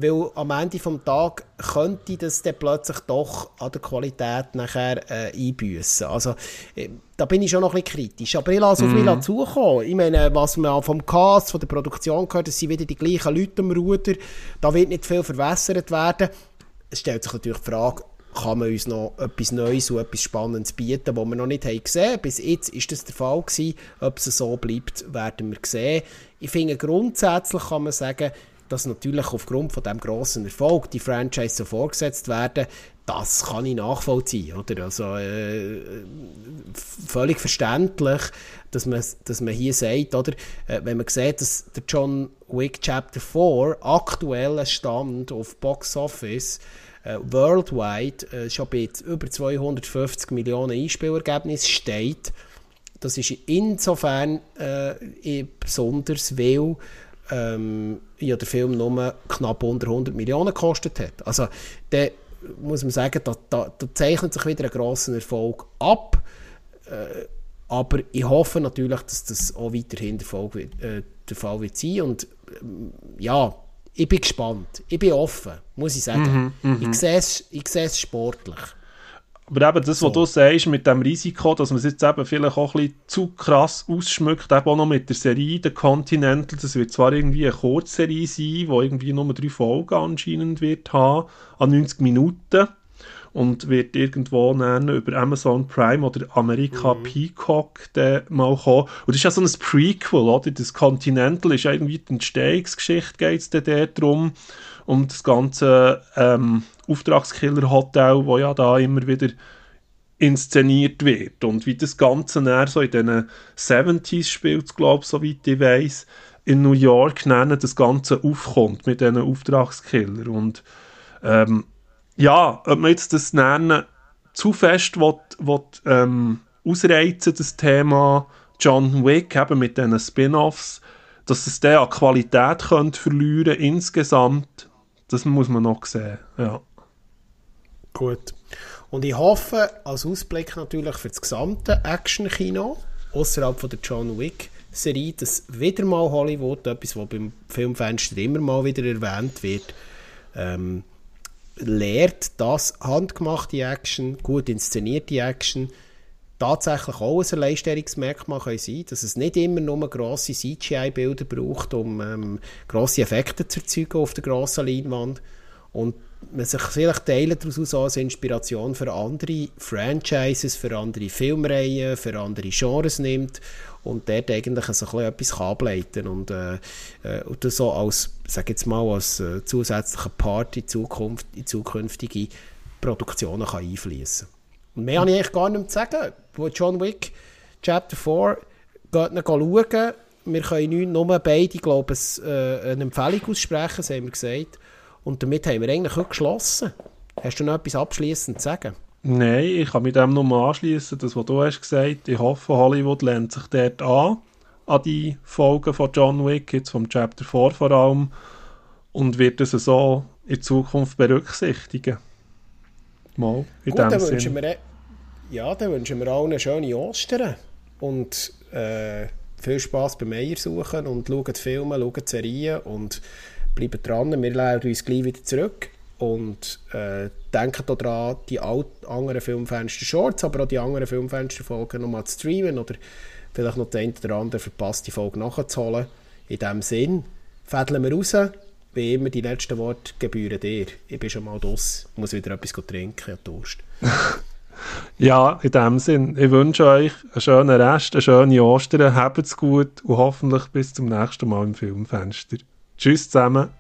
weil am Ende des Tages könnte das dann plötzlich doch an der Qualität nachher äh, einbüssen. Also, äh, da bin ich schon noch ein bisschen kritisch. Aber ich lasse auf mich mhm. zukommen. Ich meine, was man vom Cast, von der Produktion gehört, das sind wieder die gleichen Leute am Ruder. Da wird nicht viel verwässert werden. Es stellt sich natürlich die Frage, kann man uns noch etwas Neues und etwas Spannendes bieten, was wir noch nicht haben gesehen haben. Bis jetzt ist das der Fall gewesen. Ob es so bleibt, werden wir sehen. Ich finde, grundsätzlich kann man sagen, dass natürlich aufgrund von dem großen Erfolg die Franchise so vorgesetzt werden, das kann ich nachvollziehen, oder? Also äh, völlig verständlich, dass man, dass man hier sagt, oder? Äh, wenn man sieht, dass der John Wick Chapter 4 aktueller Stand auf Box Office äh, worldwide äh, schon bei über 250 Millionen Einspielergebnis steht, das ist insofern äh, besonders, weil ähm, ja, der Film nur knapp unter 100 Millionen gekostet hat. Also, da muss man sagen, da, da, da zeichnet sich wieder ein grosser Erfolg ab. Äh, aber ich hoffe natürlich, dass das auch weiterhin der Fall, äh, der Fall wird sein. Und ähm, ja, ich bin gespannt. Ich bin offen, muss ich sagen. Mm -hmm, ich sehe es ich sportlich. Aber eben das, so. was du sagst, mit dem Risiko, dass man es jetzt eben vielleicht auch ein bisschen zu krass ausschmückt, eben auch noch mit der Serie, der Continental, das wird zwar irgendwie eine Kurzserie sein, die irgendwie nur drei Folgen anscheinend wird haben, an 90 Minuten und wird irgendwo nennen über Amazon Prime oder Amerika mhm. Peacock mal kommen. Und das ist ja so ein Prequel, oder? Das Continental ist ja irgendwie die Entstehungsgeschichte, geht es dann darum, um das ganze ähm, Auftragskiller-Hotel, wo ja da immer wieder inszeniert wird. Und wie das Ganze näher so in den 70s spielt, glaube ich, soweit ich weiß, in New York nennen, das Ganze aufkommt mit diesen Auftragskiller. Und ähm, ja, ob man jetzt das nennen zu fest will, will, ähm, ausreizen, das Thema John Wick, eben mit diesen Spin-Offs, dass es der an Qualität könnte verlieren insgesamt, das muss man noch sehen, ja. Gut. Und ich hoffe, als Ausblick natürlich für das gesamte Action-Kino, außerhalb der John Wick-Serie, dass wieder mal Hollywood, etwas, was beim Filmfenster immer mal wieder erwähnt wird, ähm, lehrt, dass handgemachte Action, gut inszenierte Action, tatsächlich auch ein Alleinstellungsmerkmal sein können dass es nicht immer nur grosse CGI-Bilder braucht, um ähm, grosse Effekte zu erzeugen auf der grossen Leinwand und man sich vielleicht Teile daraus als Inspiration für andere Franchises, für andere Filmreihen, für andere Genres nimmt und dort eigentlich so etwas ableiten und, äh, äh, und so als, sag jetzt mal, als äh, zusätzlicher Part in, Zukunft, in zukünftige Produktionen kann einfließen Und mehr habe ich eigentlich gar nicht mehr zu sagen. John Wick Chapter 4 geht ihn schauen. Wir können nur beide, glaube ich, äh, eine Empfehlung aussprechen, das haben wir gesagt. Und damit haben wir eigentlich auch geschlossen. Hast du noch etwas abschließend zu sagen? Nein, ich kann mit dem nur anschließen, das, was du hast gesagt. Ich hoffe, Hollywood lernt sich dort an, an die Folgen von John Wick, jetzt vom Chapter 4 vor allem, und wird es so in Zukunft berücksichtigen. Mal, in Gut, dann wünschen, wir, e- ja, dann wünschen wir allen eine schöne Ostern und äh, viel Spaß beim Eiersuchen und schauen Filme, schauen Serien und bleiben dran. Wir laden uns gleich wieder zurück. Und äh, denkt daran, die anderen Filmfenster-Shorts, aber auch die anderen Filmfenster-Folgen nochmal zu streamen oder vielleicht noch den einen oder anderen verpasste Folge nachzuholen. In diesem Sinn, fädeln wir raus. Wie immer, die letzten Worte gebühren dir. Ich bin schon mal draus, muss wieder etwas trinken, Durst. [LAUGHS] ja, in dem Sinn, ich wünsche euch einen schönen Rest, eine schöne Ostern, habt es gut und hoffentlich bis zum nächsten Mal im Filmfenster. Tschüss zusammen.